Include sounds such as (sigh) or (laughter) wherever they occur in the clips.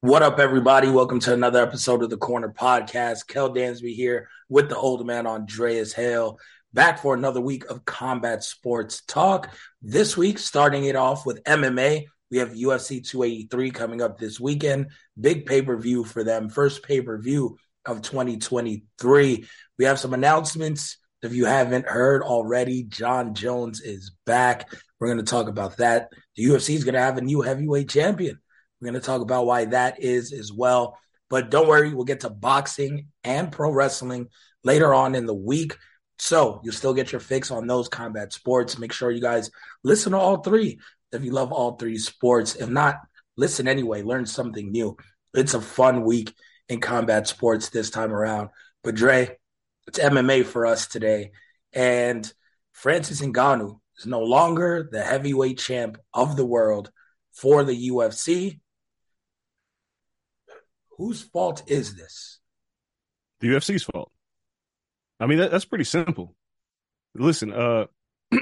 What up, everybody? Welcome to another episode of the Corner Podcast. Kel Dansby here with the old man Andreas Hale, back for another week of combat sports talk. This week, starting it off with MMA. We have UFC 283 coming up this weekend. Big pay per view for them. First pay per view of 2023. We have some announcements. If you haven't heard already, Jon Jones is back. We're going to talk about that. The UFC is going to have a new heavyweight champion. We're going to talk about why that is as well. But don't worry, we'll get to boxing and pro wrestling later on in the week. So you'll still get your fix on those combat sports. Make sure you guys listen to all three if you love all three sports. If not, listen anyway, learn something new. It's a fun week in combat sports this time around. But Dre, it's MMA for us today. And Francis Ngannou is no longer the heavyweight champ of the world for the UFC. Whose fault is this? the UFC's fault. I mean, that, that's pretty simple. Listen, uh, (clears throat)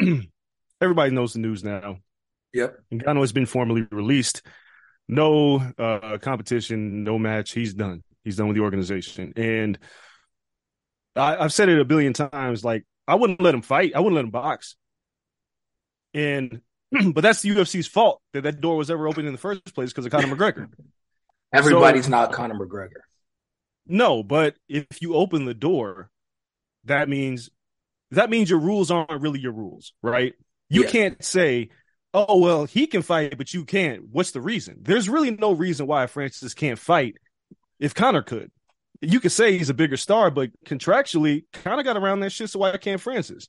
everybody knows the news now. Yep. Ngannou has been formally released. No uh, competition, no match. He's done. He's done with the organization. And I, I've said it a billion times. Like, I wouldn't let him fight. I wouldn't let him box. And, (clears throat) but that's the UFC's fault that that door was ever open in the first place because of Conor McGregor. (laughs) Everybody's not Conor McGregor. No, but if you open the door, that means that means your rules aren't really your rules, right? You Yeah. can't say, "Oh, well, he can fight, but you can't." What's the reason? There's really no reason why Francis can't fight if Conor could. You could say he's a bigger star, but contractually, kind of got around that shit, so why can't Francis?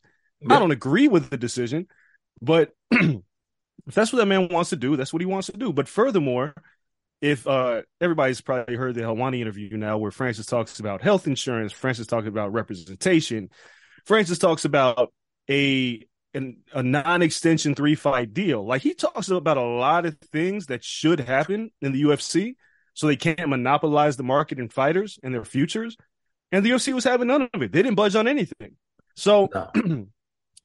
I don't agree with the decision, but (clears throat) if that's what that man wants to do, that's what he wants to do. But furthermore, if uh everybody's probably heard the Helwani interview now where Francis talks about health insurance, Francis talks about representation, Francis talks about a an, a non-extension three fight deal. Like he talks about a lot of things that should happen in the UFC so they can't monopolize the market and fighters and their futures. And the UFC was having none of it. They didn't budge on anything. So No. (clears throat)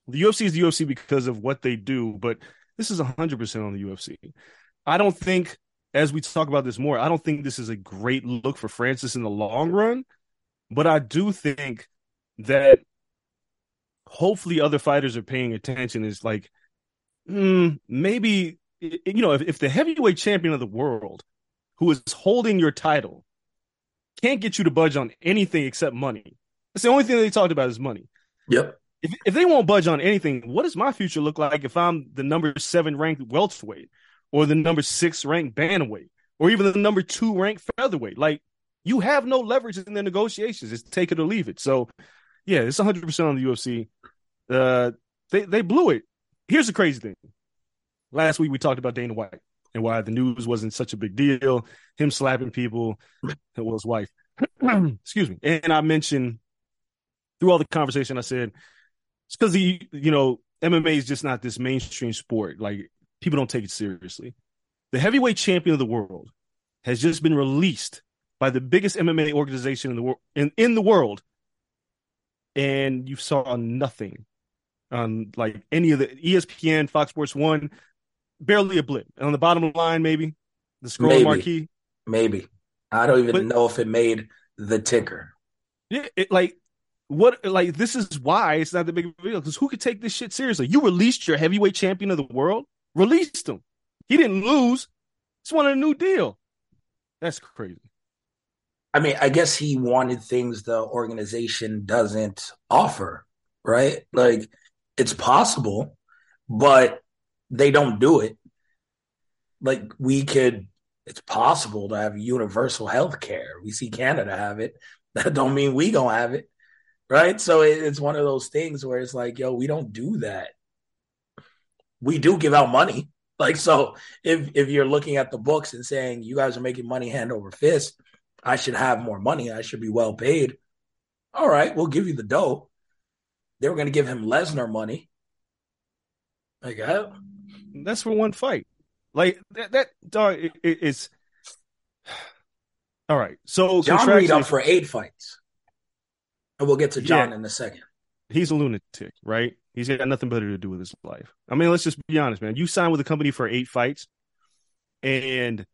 the UFC is the UFC because of what they do, but this is 100% on the UFC. I don't think, as we talk about this more, I don't think this is a great look for Francis in the long run, but I do think that hopefully other fighters are paying attention. Is like, mm, maybe, you know, if, if the heavyweight champion of the world who is holding your title can't get you to budge on anything except money, that's the only thing they talked about is money Yep. if if they won't budge on anything, what does my future look like if I'm the number seven ranked welterweight, or the number six ranked bantamweight, or even the number two ranked featherweight? Like you have no leverage in the negotiations. It's take it or leave it. So yeah, it's 100 percent on the UFC. Uh, they they blew it. Here's the crazy thing. Last week we talked about Dana White and why the news wasn't such a big deal. Him slapping people, well, his wife. (clears throat) Excuse me. And I mentioned through all the conversation, I said it's because the you know MMA is just not this mainstream sport. Like people don't take it seriously. The heavyweight champion of the world has just been released by the biggest MMA organization in the world in, in the world, and you saw nothing on like any of the ESPN, Fox Sports One, barely a blip. And on the bottom line, maybe the scroll Maybe. marquee. Maybe. I don't even But- know if it made the ticker. Yeah, it, like what? Like this is why it's not the big deal because who could take this shit seriously? You released your heavyweight champion of the world, released him. He didn't lose. Just wanted a new deal. That's crazy. I mean, I guess he wanted things the organization doesn't offer, right? Like it's possible, but they don't do it. Like we could it's possible to have universal health care. We see Canada have it. (laughs) That don't mean we gonna have it. Right? So it, it's one of those things where it's like, yo, we don't do that. We do give out money. (laughs) Like so if if you're looking at the books and saying you guys are making money hand over fist, I should have more money. I should be well paid. All right, we'll give you the dough. They were going to give him Lesnar money. Like, uh, That's for one fight. Like that. That dog. It, it's (sighs) all right. So Jon Reed up for eight fights. And we'll get to Jon Yeah. in a second. he's a lunatic, right? He's got nothing better to do with his life. I mean, let's just be honest, man. You signed with a company for eight fights, and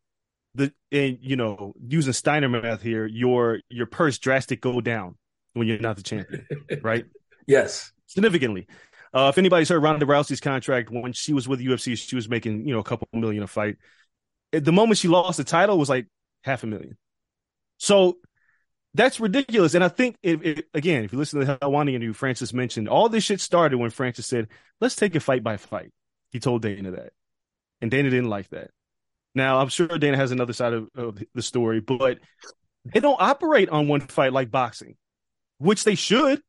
the and you know using Steiner math here, your your purse drastic go down when you're not the champion, right? (laughs) Yes. Significantly. Uh, if anybody's heard Ronda Rousey's contract when she was with UFC, she was making you know a couple million a fight. At the moment she lost the title, was like half a million. So that's ridiculous. And I think again, if you listen to the Helwani interview, Francis mentioned all this shit started when Francis said, "Let's take it fight by fight." He told Dana that, and Dana didn't like that. Now I'm sure Dana has another side of, of the story, but they don't operate on one fight like boxing, which they should.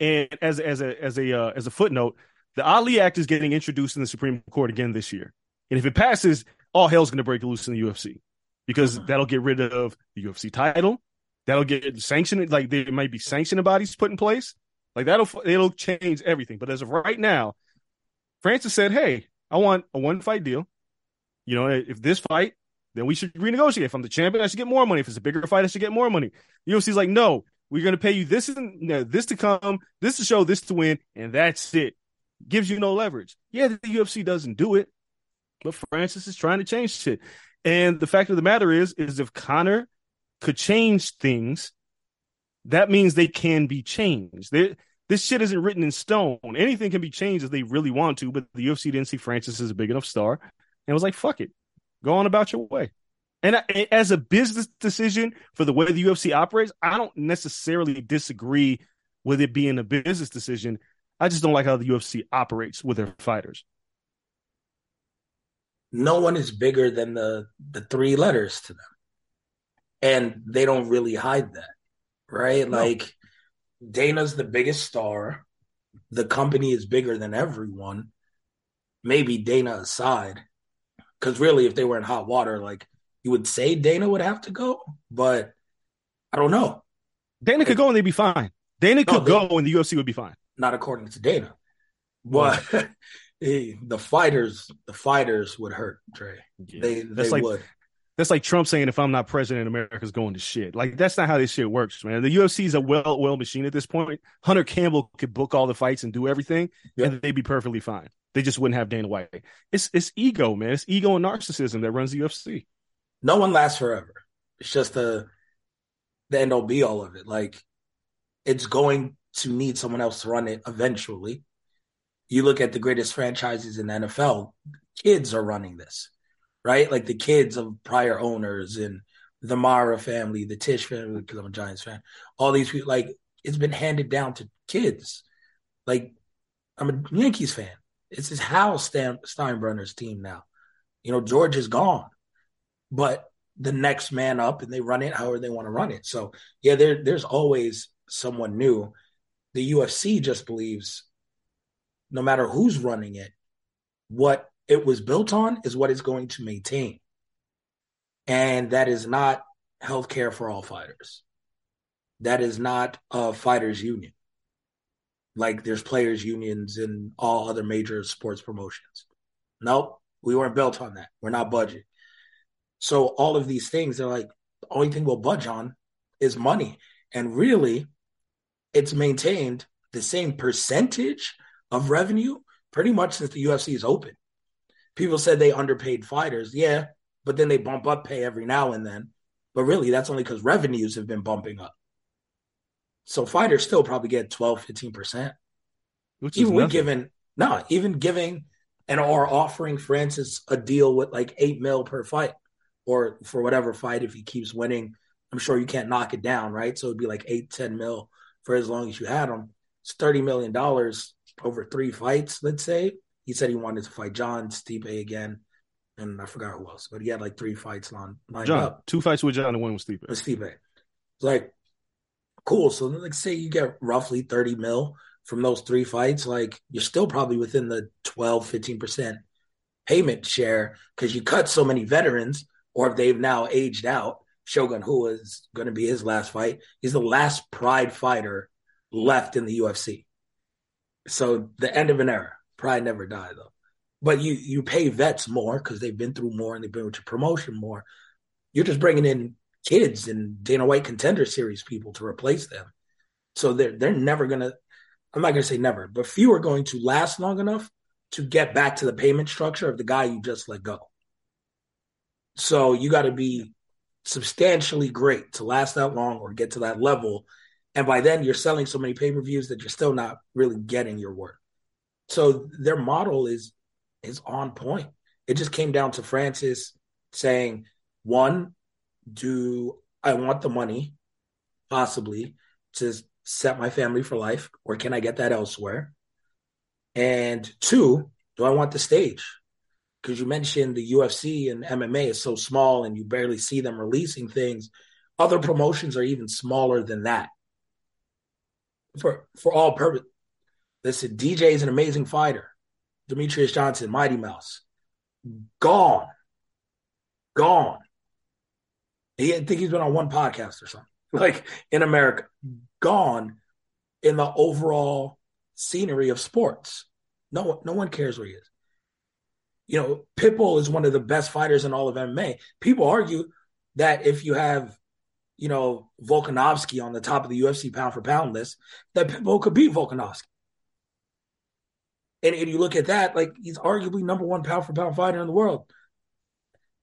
And as as a as a uh, as a footnote, the Ali Act is getting introduced in the Supreme Court again this year, and if it passes, all hell's going to break loose in the UFC because that'll get rid of the UFC title. That'll get sanctioned. Like there might be sanctioning bodies put in place. Like that'll it'll change everything. But as of right now, Francis said, "Hey, I want a one fight deal. You know, if this fight, then we should renegotiate. If I'm the champion, I should get more money. If it's a bigger fight, I should get more money." UFC's like, "No, we're going to pay you this and no, this to come, this to show, this to win, and that's it. Gives you no leverage. Yeah, the UFC doesn't do it, but Francis is trying to change shit. And the fact of the matter is, is if Conor could change things, that means they can be changed. They, this shit isn't written in stone. Anything can be changed if they really want to, but the UFC didn't see Francis as a big enough star and was like, fuck it, go on about your way. And I, as a business decision for the way the UFC operates, I don't necessarily disagree with it being a business decision. I just don't like how the UFC operates with their fighters. No one is bigger than the the three letters to them. And they don't really hide that. Right? No. Like Dana's the biggest star. The company is bigger than everyone. Maybe Dana aside. Cuz really if they were in hot water like you would say Dana would have to go, but I don't know. Dana could go and they'd be fine. Dana No, could they- go and the UFC would be fine. Not according to Dana. But (laughs) the fighters, the fighters would hurt Dre. They they that's like would. that's like Trump saying if I'm not president, America's going to shit. Like that's not how this shit works, man. The UFC is a well oiled machine at this point. Hunter Campbell could book all the fights and do everything, Yeah. and they'd be perfectly fine. They just wouldn't have Dana White. It's it's ego, man. It's ego and narcissism that runs the UFC. No one lasts forever. It's just the the end all be all of it. Like it's going to need someone else to run it eventually. You look at the greatest franchises in the NFL, kids are running this, right? Like the kids of prior owners and the Mara family, the Tisch family, because I'm a Giants fan. All these people, like it's been handed down to kids. Like I'm a Yankees fan. It's his Hal Steinbrenner's team now. You know, George is gone but the next man up and they run it however they want to run it. So yeah, there there's always someone new. The UFC just believes no matter who's running it, what it was built on is what it's going to maintain. And that is not healthcare for all fighters. That is not a fighters union. Like there's players unions in all other major sports promotions. Nope, we weren't built on that. We're not budget. So all of these things they're like, the only thing we'll budge on is money. And really, it's maintained the same percentage of revenue pretty much since the UFC is open. People said they underpaid fighters. Yeah, but then they bump up pay every now and then. But really, that's only because revenues have been bumping up. So fighters still probably get 12, 15%. Which even nothing. giving no, even giving and or offering Francis a deal with like eight mil per fight or for whatever fight if he keeps winning. I'm sure you can't knock it down, right? So it'd be like eight, 10 mil for as long as you had him. It's $30 million over three fights, let's say. He said he wanted to fight Jon Stipe again. And I forgot who else, but he had like three fights on lined Jon, up two fights with Jon and one with Steve. with Stipe. Like, cool. So like say you get roughly 30 mil from those three fights, like you're still probably within the 12, 15% payment share because you cut so many veterans, or if they've now aged out. Shogun Rua is going to be his last fight. He's the last Pride fighter left in the UFC. So the end of an era. Pride never died though. But you you pay vets more because they've been through more and they've been with your promotion more. You're just bringing in kids and Dana White contender series people to replace them. So they're they're never gonna. I'm not gonna say never, but few are going to last long enough to get back to the payment structure of the guy you just let go. So you got to be substantially great to last that long or get to that level. And by then you're selling so many pay-per-views that you're still not really getting your worth. So their model is is on point. It just came down to Francis saying, one, do I want the money possibly to set my family for life, or can I get that elsewhere? And two, do I want the stage? Because you mentioned the UFC and MMA is so small and you barely see them releasing things. Other promotions are even smaller than that. For for all purpose. Listen, DJ is an amazing fighter. Demetrious Johnson, Mighty Mouse. Gone. Gone. He, I think he's been on one podcast or something, (laughs) like in America. Gone in the overall scenery of sports. No no one cares where he is. You know, Pitbull is one of the best fighters in all of MMA. People argue that if you have, you know, Volkanovski on the top of the UFC pound for pound list, that Pitbull could beat Volkanovski. And, and you look at that, like he's arguably number one pound for pound fighter in the world.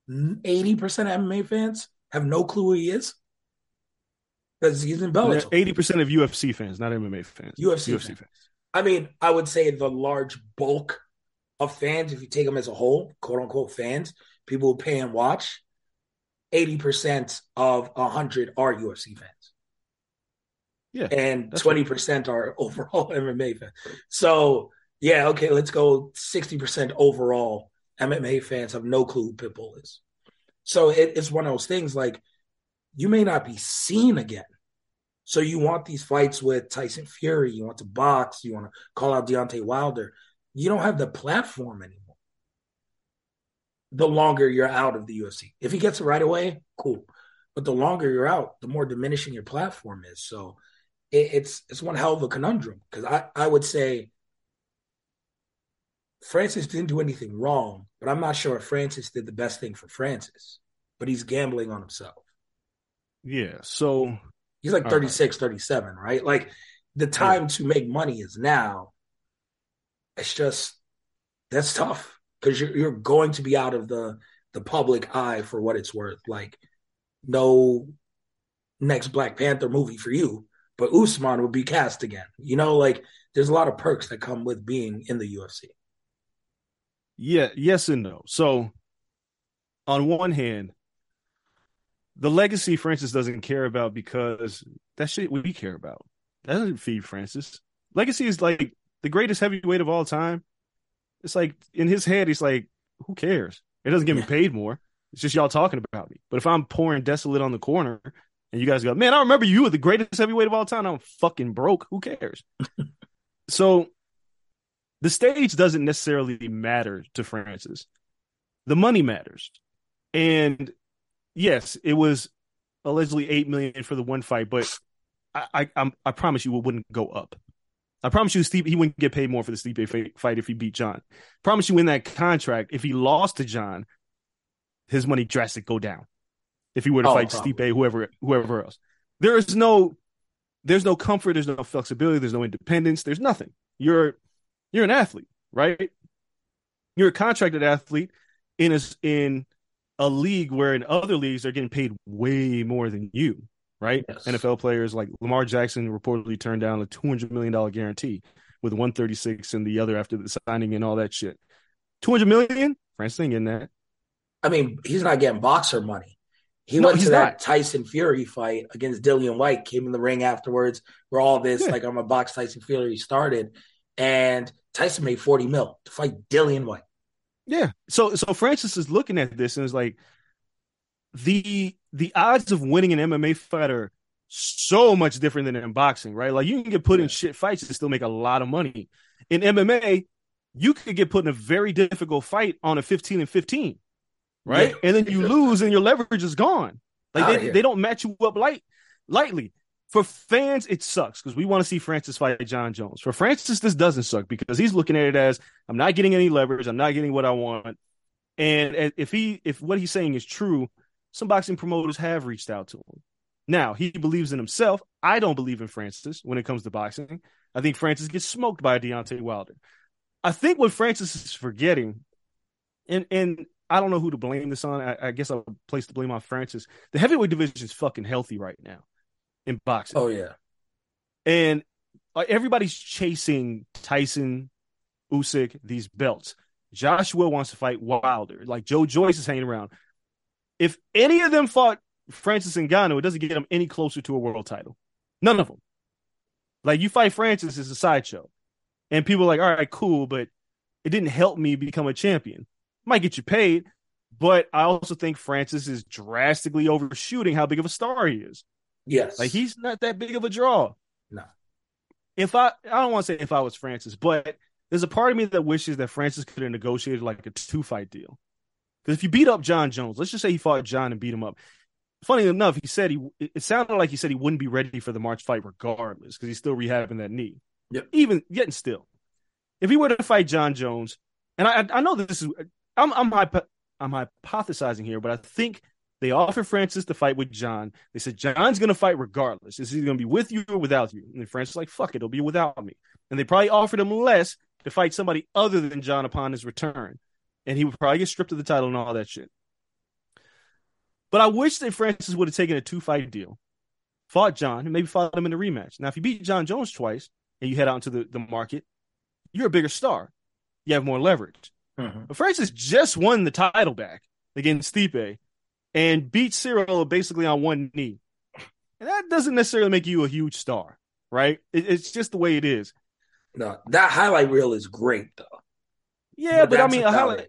80% of MMA fans have no clue who he is because he's in Bellator. Eighty percent of UFC fans, not MMA fans. UFC UFC fans. fans. I mean, I would say the large bulk of fans, if you take them as a whole, quote unquote fans, people who pay and watch, 80% of 100 are UFC fans. Yeah, And 20% are (laughs) overall MMA fans. So, yeah, okay, let's go 60% overall MMA fans have no clue who Pitbull is. So it, it's one of those things like you may not be seen again. So you want these fights with Tyson Fury, you want to box, you want to call out Deontay Wilder. You don't have the platform anymore. The longer you're out of the UFC. If he gets it right away, cool. But the longer you're out, the more diminishing your platform is. So it, it's it's one hell of a conundrum. Because I, I would say Francis didn't do anything wrong, but I'm not sure if Francis did the best thing for Francis. But he's gambling on himself. yeah. So He's like All 36, 37, right? Like the time to make money is now. It's just that's tough because you're you're going to be out of the the public eye for what it's worth. Like no next Black Panther movie for you, but Usman would be cast again. You know, like there's a lot of perks that come with being in the UFC. Yeah, yes and no. So, on one hand, the legacy Francis doesn't care about because that shit we care about. That doesn't feed Francis. Legacy is like the greatest heavyweight of all time. It's like in his head, he's like, who cares? It doesn't get me paid more. It's just y'all talking about me. But if I'm pouring desolate on the corner and you guys go, man, I remember you were the greatest heavyweight of all time. I'm fucking broke. Who cares? (laughs) so the stage doesn't necessarily matter to Francis. The money matters. And yes, it was allegedly eight million for the one fight, but I I, I'm, I promise you it wouldn't go up. I promise you, Steve, he wouldn't get paid more for the Stipe fi- fight if he beat Jon. Promise you, in that contract, if he lost to Jon, his money drastic go down. if he were to Oh, fight probably. Stipe, whoever whoever else. There is no there's no comfort, there's no flexibility, there's no independence, there's nothing. You're you're an athlete, right? You're a contracted athlete in a in a league where in other leagues they're getting paid way more than you, right? Yes. NFL players like Lamar Jackson reportedly turned down a two hundred million dollar guarantee with one thirty six and the other after the signing and all that shit. Two hundred million, Francis ain't getting that. I mean, he's not getting boxer money. He No, went to that not. Tyson Fury fight against Dillian Whyte, came in the ring afterwards, where all this, Yeah. like, I'm a box Tyson Fury started. And Tyson made 40 mil to fight Dillian Whyte. Yeah. So so Francis is looking at this and is like the the odds of winning an MMA fight are so much different than in boxing, right? Like you can get put in shit fights and still make a lot of money. In MMA, you could get put in a very difficult fight on a 15 and 15, right? Yeah. And then you (laughs) lose and your leverage is gone. Like Outta they, here. they don't match you up light lightly. For fans, it sucks because we want to see Francis fight Jon Jones. For Francis, this doesn't suck because he's looking at it as I'm not getting any leverage, I'm not getting what I want. And if he if what he's saying is true, some boxing promoters have reached out to him. Now he believes in himself. I don't believe in Francis when it comes to boxing. I think Francis gets smoked by Deontay Wilder. I think what Francis is forgetting, and and I don't know who to blame this on. I, I guess I'll place the blame on Francis. The heavyweight division is fucking healthy right now in boxing Oh, yeah. and uh, everybody's chasing Tyson, Usyk, these belts. Joshua wants to fight Wilder. Like Joe Joyce is hanging around. If any of them fought Francis and Ngannou, it doesn't get them any closer to a world title. None of them. Like you fight Francis is a sideshow, and people are like, all right, cool, but it didn't help me become a champion. Might get you paid, but I also think Francis is drastically overshooting how big of a star he is. Yes. Like he's not that big of a draw. No. If I I don't want to say if I was Francis, but there's a part of me that wishes that Francis could have negotiated like a two fight deal. Because if you beat up Jon Jones, let's just say he fought Jon and beat him up. Funny enough, he said he it sounded like he said he wouldn't be ready for the March fight regardless because he's still rehabbing that knee. Yep. Even yet still, if he were to fight Jon Jones, and I I know that this is I'm I'm hypo, I'm hypothesizing here, but I think they offered Francis to fight with Jon. They said Jon's going to fight regardless. Is he going to be with you or without you? And Francis like, "Fuck it, it'll be without me." And they probably offered him less to fight somebody other than Jon upon his return, and he would probably get stripped of the title and all that shit. But I wish that Francis would have taken a two fight deal, fought Jon, and maybe fought him in a rematch. Now, if you beat Jon Jones twice and you head out into the, the market, you're a bigger star. You have more leverage. Mhm. But Francis just won the title back against Stipe and beat Cyril basically on one knee. And that doesn't necessarily make you a huge star, right? It, it's just the way it is. No, that highlight reel is great, though. Yeah, But but, I mean, a about highlight, a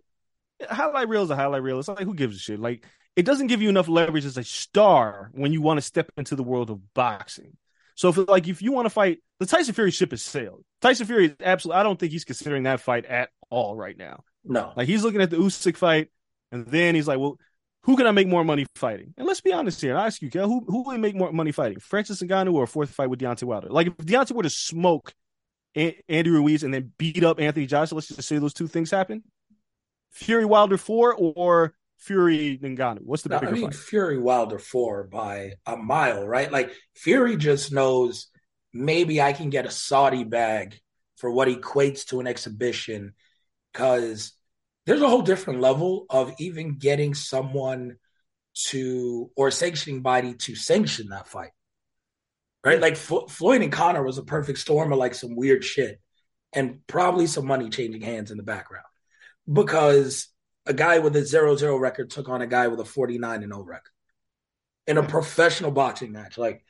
highlight reel is a highlight reel. It's like who gives a shit? Like it doesn't give you enough leverage as a star when you want to step into the world of boxing. So if like if you want to fight, the Tyson Fury ship has sailed. Tyson Fury is absolutely. I don't think he's considering that fight at all right now. No. Like he's looking at the Usyk fight, and then he's like, "Well, who can I make more money fighting?" And let's be honest here. And I ask you, Kel, who who will make more money fighting? Francis Ngannou or a fourth fight with Deontay Wilder? Like if Deontay were to smoke A- Andy Ruiz and then beat up Anthony Joshua, let's just say those two things happen. Fury Wilder four or Fury Ngannou? What's the No, bigger I mean, fight? Fury Wilder four by a mile, right? Like Fury just knows maybe I can get a Saudi bag for what equates to an exhibition because there's a whole different level of even getting someone to or sanctioning body to sanction that fight. Right? Like Flo- Floyd and Conor was a perfect storm of like some weird shit and probably some money changing hands in the background because a guy with a 0-0 record took on a guy with a 49 and 0 record in a professional boxing match. Like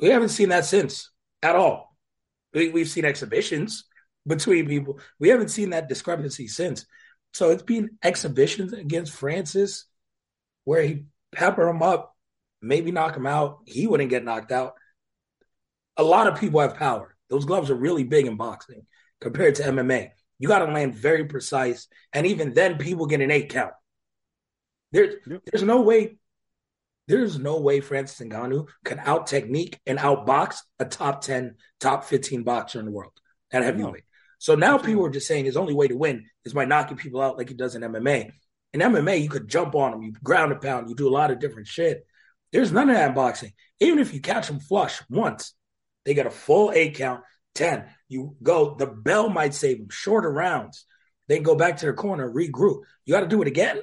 we haven't seen that since at all. We, we've seen exhibitions between people. We haven't seen that discrepancy since. So it's been exhibitions against Francis where he pepper him up, maybe knock him out. He wouldn't get knocked out. A lot of people have power. Those gloves are really big in boxing compared to MMA. You got to land very precise, and even then, people get an eight count. There's Yep. there's no way, there's no way Francis Ngannou can out technique and outbox a top ten, top fifteen boxer in the world at heavyweight. So now people are just saying his only way to win is by knocking people out like he does in MMA. In MMA, you could jump on him, you ground and pound, you do a lot of different shit. There's none of that in boxing. Even if you catch them flush once, they get a full eight count, 10. You go, the bell might save them, shorter rounds. They can go back to their corner, regroup. You got to do it again?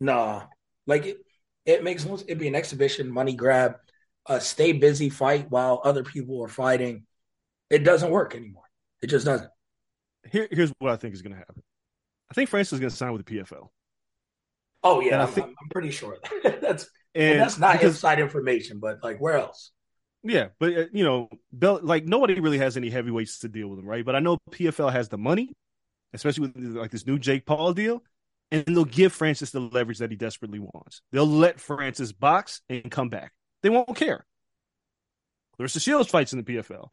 Nah. Like it, it makes it'd be an exhibition, money grab, a stay busy fight while other people are fighting. It doesn't work anymore. It just doesn't. Here, here's what I think is going to happen. I think Francis is going to sign with the PFL. Oh yeah, I'm, think, I'm, pretty sure (laughs) that's and, and that's not because, inside information, but like where else? Yeah, but uh, you know, Bell, like nobody really has any heavyweights to deal with them, right? But I know PFL has the money, especially with like this new Jake Paul deal, and they'll give Francis the leverage that he desperately wants. They'll let Francis box and come back. They won't care. The Shields fights in the PFL.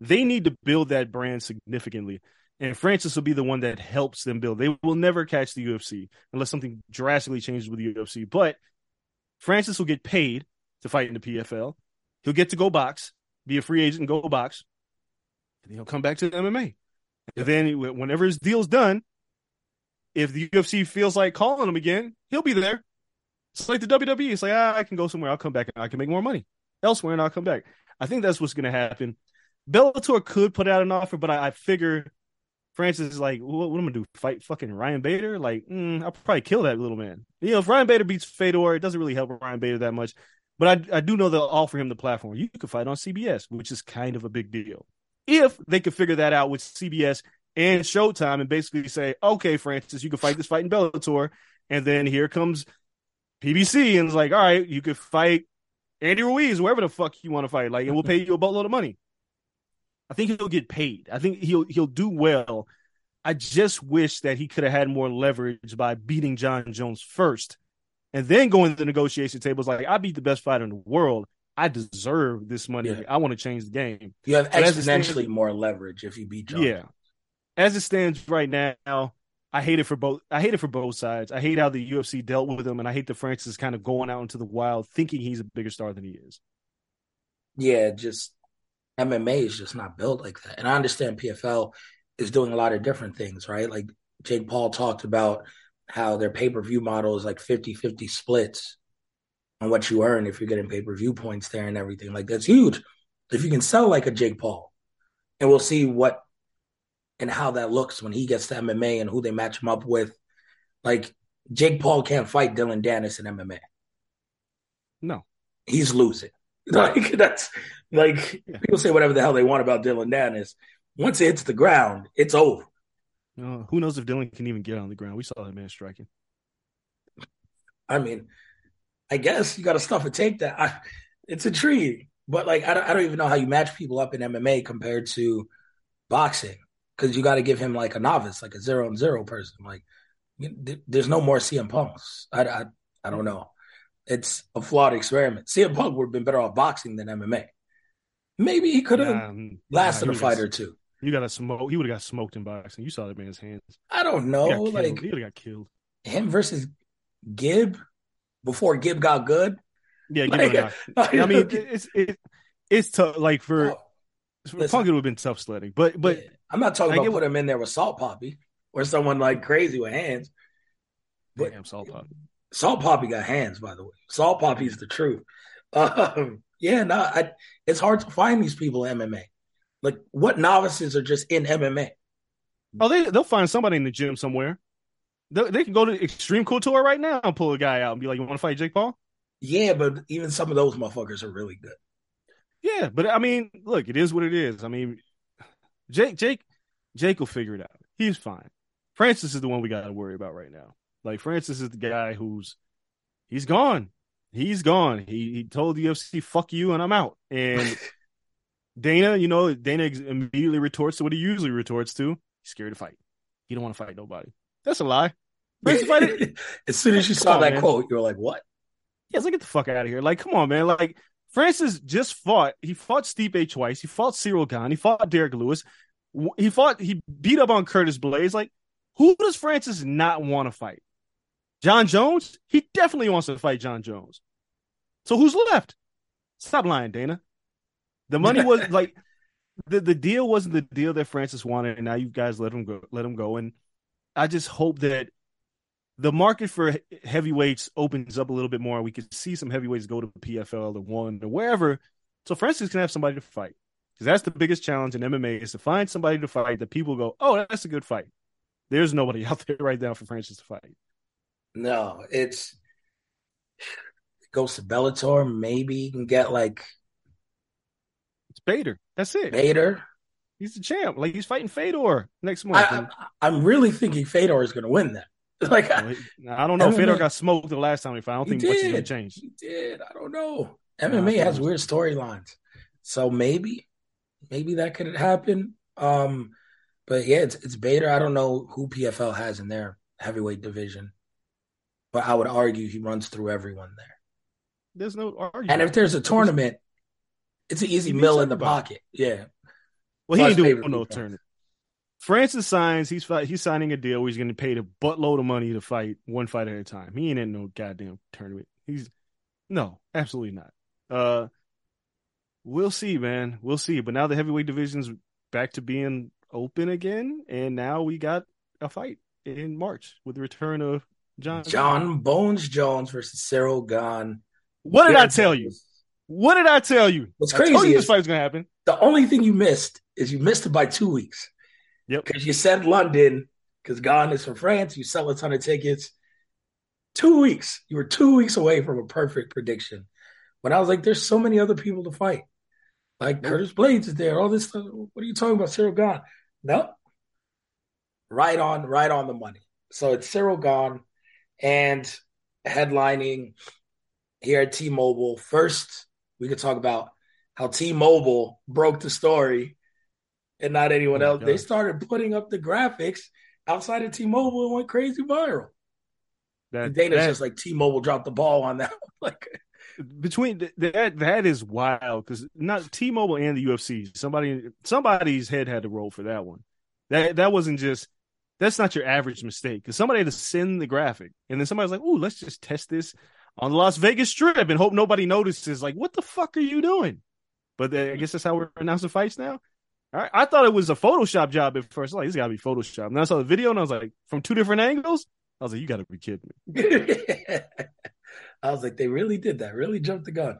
They need to build that brand significantly. And Francis will be the one that helps them build. They will never catch the UFC unless something drastically changes with the UFC. But Francis will get paid to fight in the PFL. He'll get to go box, be a free agent and go box. And he'll come back to the MMA. And then whenever his deal's done, if the UFC feels like calling him again, he'll be there. It's like the WWE. It's like, ah, I can go somewhere. I'll come back and I can make more money elsewhere and I'll come back. I think that's what's going to happen. Bellator could put out an offer, but I, I figure Francis is like, what, what, am I gonna do? Fight fucking Ryan Bader? Like, mm, I'll probably kill that little man. You know, if Ryan Bader beats Fedor, it doesn't really help Ryan Bader that much. But I, I do know they'll offer him the platform. You could fight on CBS, which is kind of a big deal. If they could figure that out with CBS and Showtime and basically say, okay, Francis, you can fight this fight in Bellator. And then here comes PBC and it's like, all right, you could fight Andy Ruiz, wherever the fuck you want to fight. Like, and we'll pay you a boatload of money. I think he'll get paid. I think he'll he'll do well. I just wish that he could have had more leverage by beating Jon Jones first and then going to the negotiation tables like I beat the best fighter in the world. I deserve this money. Yeah. I want to change the game. You have so exponentially stands, more leverage if you beat. Yeah. As it stands right now, I hate it for both. I hate it for both sides. I hate how the UFC dealt with him, and I hate that Francis kind of going out into the wild, thinking he's a bigger star than he is. Yeah, just MMA is just not built like that. And I understand PFL is doing a lot of different things, right? Like Jake Paul talked about how their pay per view model is like 50 50 splits on what you earn if you're getting pay per view points there and everything. Like that's huge. If you can sell like a Jake Paul, and we'll see what and how that looks when he gets to MMA and who they match him up with. Like Jake Paul can't fight Dillon Danis in MMA. No, he's losing. (laughs) Like that's like yeah. people say whatever the hell they want about Dillon Danis. Once it hits the ground, it's over. Uh, who knows if Dillon can even get on the ground? We saw that man striking. I mean, I guess you got to stuff a take that. I, it's a tree, but like I don't, I don't even know how you match people up in MMA compared to boxing because you got to give him like a novice, like a zero and zero person. Like, there's no more CM Punks. I, I, I don't know. It's a flawed experiment. CM Punk would have been better off boxing than MMA. Maybe he could have yeah, lasted a fight or two. You got a smoke. He would have got smoked in boxing. You saw that man's hands. I don't know. He like he would have got killed. Him versus Gib before Gib got good. Yeah, like, I mean, (laughs) it's it, it's tough. Like for, oh, for Punk, it would have been tough sledding. But but yeah. I'm not talking I about put him in there with Salt Papi or someone like crazy with hands. But Damn, Salt Papi. Salt Papi got hands, by the way. Salt Papi is the truth. (laughs) Um, yeah, no, I, it's hard to find these people in MMA. Like, what novices are just in MMA? Oh, they they'll find somebody in the gym somewhere. They, they can go to Extreme Couture right now and pull a guy out and be like, "You want to fight Jake Paul?" Yeah, but even some of those motherfuckers are really good. Yeah, but I mean, look, it is what it is. I mean, Jake, Jake, Jake will figure it out. He's fine. Francis is the one we got to worry about right now. Like Francis is the guy who's he's gone. He's gone. He he told the UFC, "Fuck you," and I'm out. And (laughs) Dana, you know, Dana immediately retorts to what he usually retorts to. He's scared to fight. He don't want to fight nobody. That's a lie. (laughs) as soon as you saw on, that man. quote, you were like, "What?" Yeah, like, get the fuck out of here. Like, come on, man. Like, Francis just fought. He fought Stipe twice. He fought Cyril Gane. He fought Derek Lewis. He fought. He beat up on Curtis Blaydes. Like, who does Francis not want to fight? Jon Jones. He definitely wants to fight Jon Jones. So who's left? Stop lying, Dana. The money was (laughs) like the the deal wasn't the deal that Francis wanted, and now you guys let him go. Let him go, and I just hope that the market for heavyweights opens up a little bit more. We could see some heavyweights go to PFL or one or wherever. So Francis can have somebody to fight because that's the biggest challenge in MMA is to find somebody to fight that people go, oh, that's a good fight. There's nobody (laughs) out there right now for Francis to fight. No, it's it goes to Bellator. Maybe you can get like It's Bader. That's it. Bader. He's the champ. Like he's fighting Fedor next month. I, I'm really thinking Fedor is going to win that. (laughs) Like I, I don't know. (laughs) MMA Fedor got smoked the last time he fought. I don't think much is going to change. he did. I don't know. MMA has weird storylines, so maybe, maybe that could happen. Um, but yeah, it's it's Bader. I don't know who PFL has in their heavyweight division, but I would argue he runs through everyone there. There's no argument. And if there's a tournament, it's an easy mill in the everybody. pocket. Yeah, Well, he Plus ain't doing favorite no defense. tournament. Francis signs. He's fi- he's signing a deal where he's going to pay a buttload of money to fight one fight at a time. He ain't in no goddamn tournament. He's no, absolutely not. Uh, we'll see, man. We'll see. But now the heavyweight division's back to being open again, and now we got a fight in March with the return of Jon. Jon Bones Jones versus Cyril Gane. what did I tell you? What did I tell you? What's I told crazy you this is- fight was going to happen. The only thing you missed is you missed it by two weeks. Yep. Because you said London, because Gane is from France. You sell a ton of tickets. Two weeks. You were two weeks away from a perfect prediction. When I was like, there's so many other people to fight. Like Curtis Blaydes is there. All this stuff. What are you talking about? Cyril Gane? No. Right on, right on the money. So it's Cyril Gane and headlining here at T-Mobile. First, we could talk about how T-Mobile broke the story and not anyone Oh else. They started putting up the graphics outside of T-Mobile and went crazy viral. That, Dana's that- just like T-Mobile dropped the ball on that. (laughs) like between th- that that is wild because not T-Mobile and the UFC somebody somebody's head had to roll for that one. That that wasn't just that's not your average mistake because somebody had to send the graphic and then somebody's like, "Ooh, let's just test this on the Las Vegas Strip and hope nobody notices." Like, what the fuck are you doing? But I guess that's how we're announcing fights now. All right, I thought it was a Photoshop job at first. Like, this got to be Photoshop. And then I saw the video and I was like, from two different angles. I was like, you got to be kidding me. (laughs) I was like, they really did that. Really jumped the gun.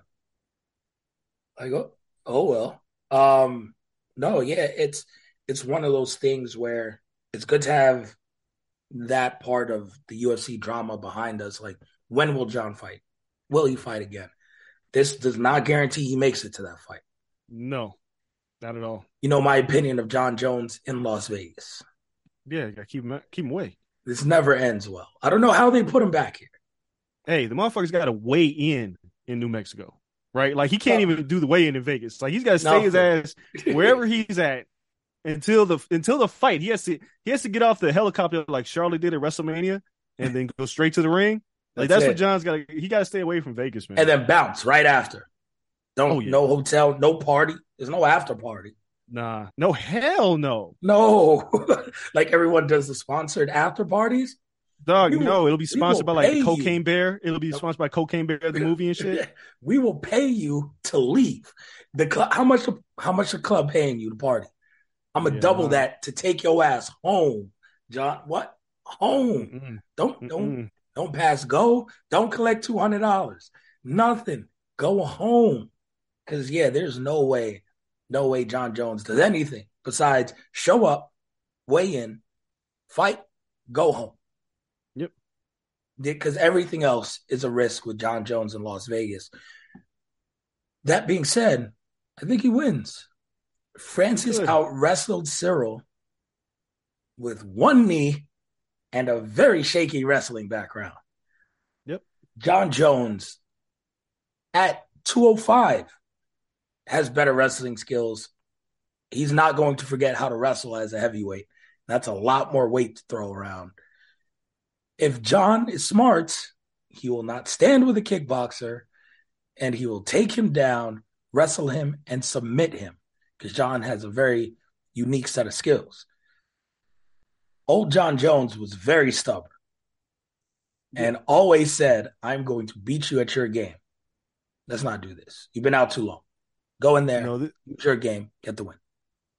I go, oh well. Um, no, yeah, it's it's one of those things where it's good to have that part of the UFC drama behind us. Like, when will Jon fight? Will he fight again? This does not guarantee he makes it to that fight. No, not at all. You know my opinion of Jon Jones in Las Vegas. Yeah, you got to keep him keep him away. This never ends well. I don't know how they put him back here. hey, the motherfucker's got to weigh in in New Mexico, right? Like he can't even do the weigh in in Vegas. Like he's got to stay his ass wherever he's at until the until the fight. He has to he has to get off the helicopter like Charlotte did at WrestleMania and then go straight to the ring. Like That's what Jon's got. He got to stay away from Vegas, man. and then bounce right after. Don't Oh, yeah. no hotel, no party. There's no after party. nah, no hell no, No, (laughs) like everyone does the sponsored after parties. dog. Will- no, it'll be sponsored by like pay you. Cocaine Bear. It'll be sponsored by Cocaine Bear, the movie and shit. (laughs) we will pay you to leave the club. How much? How much the club paying you to party? I'm gonna Yeah, double that to take your ass home, Jon. What home? Mm-mm, Don't don't mm-mm. Don't pass go. Don't collect two hundred dollars. Nothing. Go home. Cause yeah, there's no way, no way Jon Jones does anything besides show up, weigh in, fight, go home. Yep. Because everything else is a risk with Jon Jones in Las Vegas. That being said, I think he wins. Francis out wrestled Cyril with one knee and a very shaky wrestling background. Yep. Jon Jones at 205 has better wrestling skills. He's not going to forget how to wrestle as a heavyweight. That's a lot more weight to throw around. If Jon is smart, he will not stand with a kickboxer and he will take him down, wrestle him, and submit him because Jon has a very unique set of skills. Old Jon Jones was very stubborn and always said, I'm going to beat you at your game. Let's not do this. You've been out too long. Go in there, You know, th- use your game, get the win.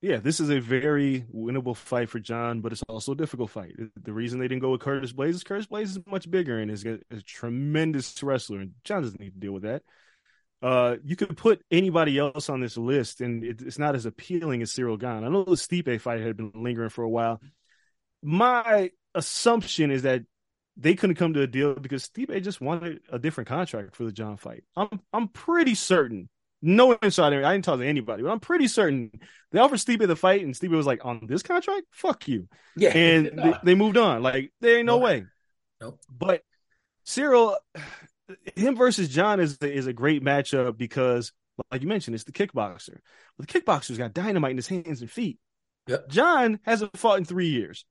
yeah, this is a very winnable fight for Jon, but it's also a difficult fight. The reason they didn't go with Curtis Blaydes is Curtis Blaydes is much bigger and is a, a tremendous wrestler, and Jon doesn't need to deal with that. Uh, you could put anybody else on this list, and it, it's not as appealing as Cyril Gane. I know the Stipe fight had been lingering for a while. My assumption is that they couldn't come to a deal because Stipe just wanted a different contract for the Jon fight. I'm I'm pretty certain no insider. I didn't talk to anybody, but I'm pretty certain they offered Stipe the fight, and Stipe was like, "On this contract, fuck you." Yeah, and (laughs) they, they, moved on. Like there ain't no, no way. Nope. But Ciryl, him versus Jon is is a great matchup because, like you mentioned, it's the kickboxer. Well, the kickboxer's got dynamite in his hands and feet. Yep. Jon hasn't fought in three years,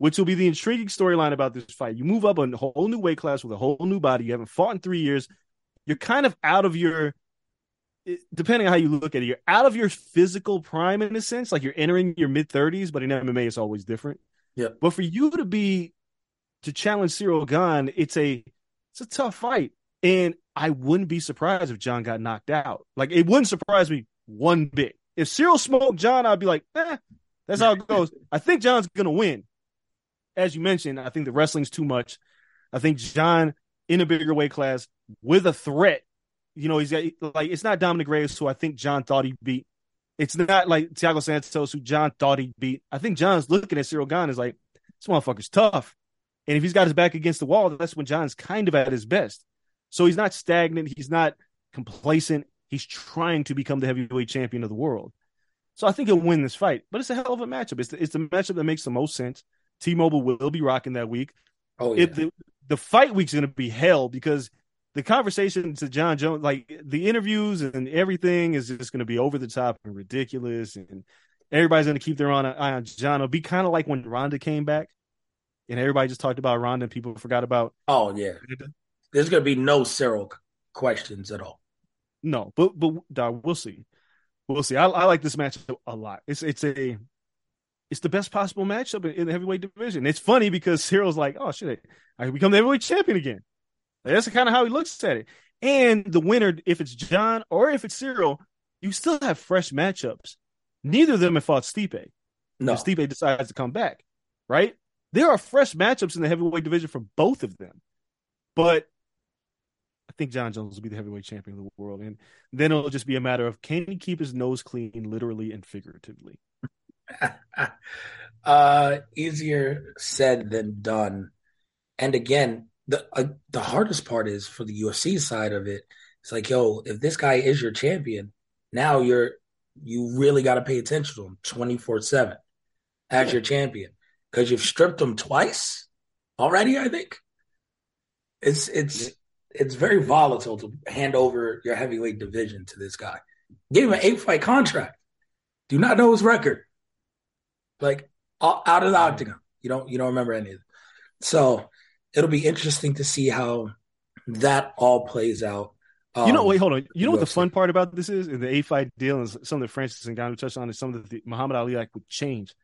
which will be the intriguing storyline about this fight. You move up a whole new weight class with a whole new body. You haven't fought in three years. You're kind of out of your depending on how you look at it, you're out of your physical prime in a sense, like you're entering your mid 30s, but in MMA it's always different. Yeah. But for you to be to challenge Ciryl Gane, it's a it's a tough fight. And I wouldn't be surprised if Jon got knocked out. Like it wouldn't surprise me one bit. If Ciryl smoked Jon, I'd be like, eh, that's how it goes. I think Jon's gonna win. As you mentioned, I think the wrestling's too much. I think Jon in a bigger weight class with a threat you know, he's got like it's not Dominick Reyes who I think Jon thought he beat. It's not like Thiago Santos who Jon thought he beat. I think Jon's looking at Ciryl Gane is like, this motherfucker's tough. And if he's got his back against the wall, that's when Jon's kind of at his best. So he's not stagnant. He's not complacent. He's trying to become the heavyweight champion of the world. So I think he'll win this fight. But it's a hell of a matchup. It's the, it's the matchup that makes the most sense. T-Mobile will be rocking that week. Oh yeah. the, the fight week's going to be hell because the conversation to Jon Jones, like the interviews and everything, is just going to be over the top and ridiculous, and everybody's going to keep their eye on Jon. It'll be kind of like when Ronda came back, and everybody just talked about Ronda, and people forgot about. Oh yeah, there's going to be no Ciryl questions at all. No, but but we'll see, we'll see. I, I like this match a lot. It's it's a it's the best possible matchup in, the heavyweight division. It's funny because Ciryl's like, oh shit, I become the heavyweight champion again. That's kind of how he looks at it. And the winner, if it's Jon or if it's Ciryl, you still have fresh matchups. Neither of them have fought Stipe. No, if Stipe decides to come back, right? There are fresh matchups in the heavyweight division for both of them. But I think Jon Jones will be the heavyweight champion of the world, and then it'll just be a matter of can he keep his nose clean, literally and figuratively. (laughs) uh, easier said than done. And again, the uh, the hardest part is for the UFC side of it. It's like, yo, if this guy is your champion, now you're you really got to pay attention to him twenty four seven as yeah. your champion because you've stripped him twice already. I think it's it's yeah. it's very volatile to hand over your heavyweight division to this guy. Give him an eight fight contract. Do not know his record. Like out of the octagon, you don't you don't remember any of it. So it'll be interesting to see how that all plays out. Um, you know, wait, hold on. You know what the fun part about this is? In the A fight deal and some of the Francis and Ngannou touched on is some of the Muhammad Ali like would change.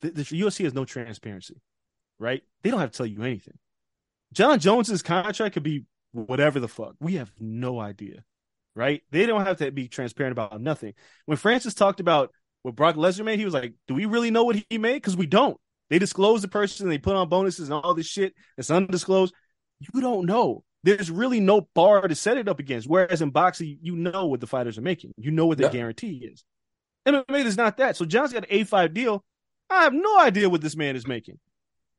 The, the UFC has no transparency, right? They don't have to tell you anything. Jon Jones's contract could be whatever the fuck. We have no idea, right? They don't have to be transparent about nothing. When Francis talked about what Brock Lesnar made, he was like, "Do we really know what he made? Because we don't." They disclose the person, they put on bonuses and all this shit that's undisclosed. You don't know. There's really no bar to set it up against. Whereas in boxing, you know what the fighters are making. You know what the guarantee is. MMA is not that. So Jon's got an A5 deal. I have no idea what this man is making.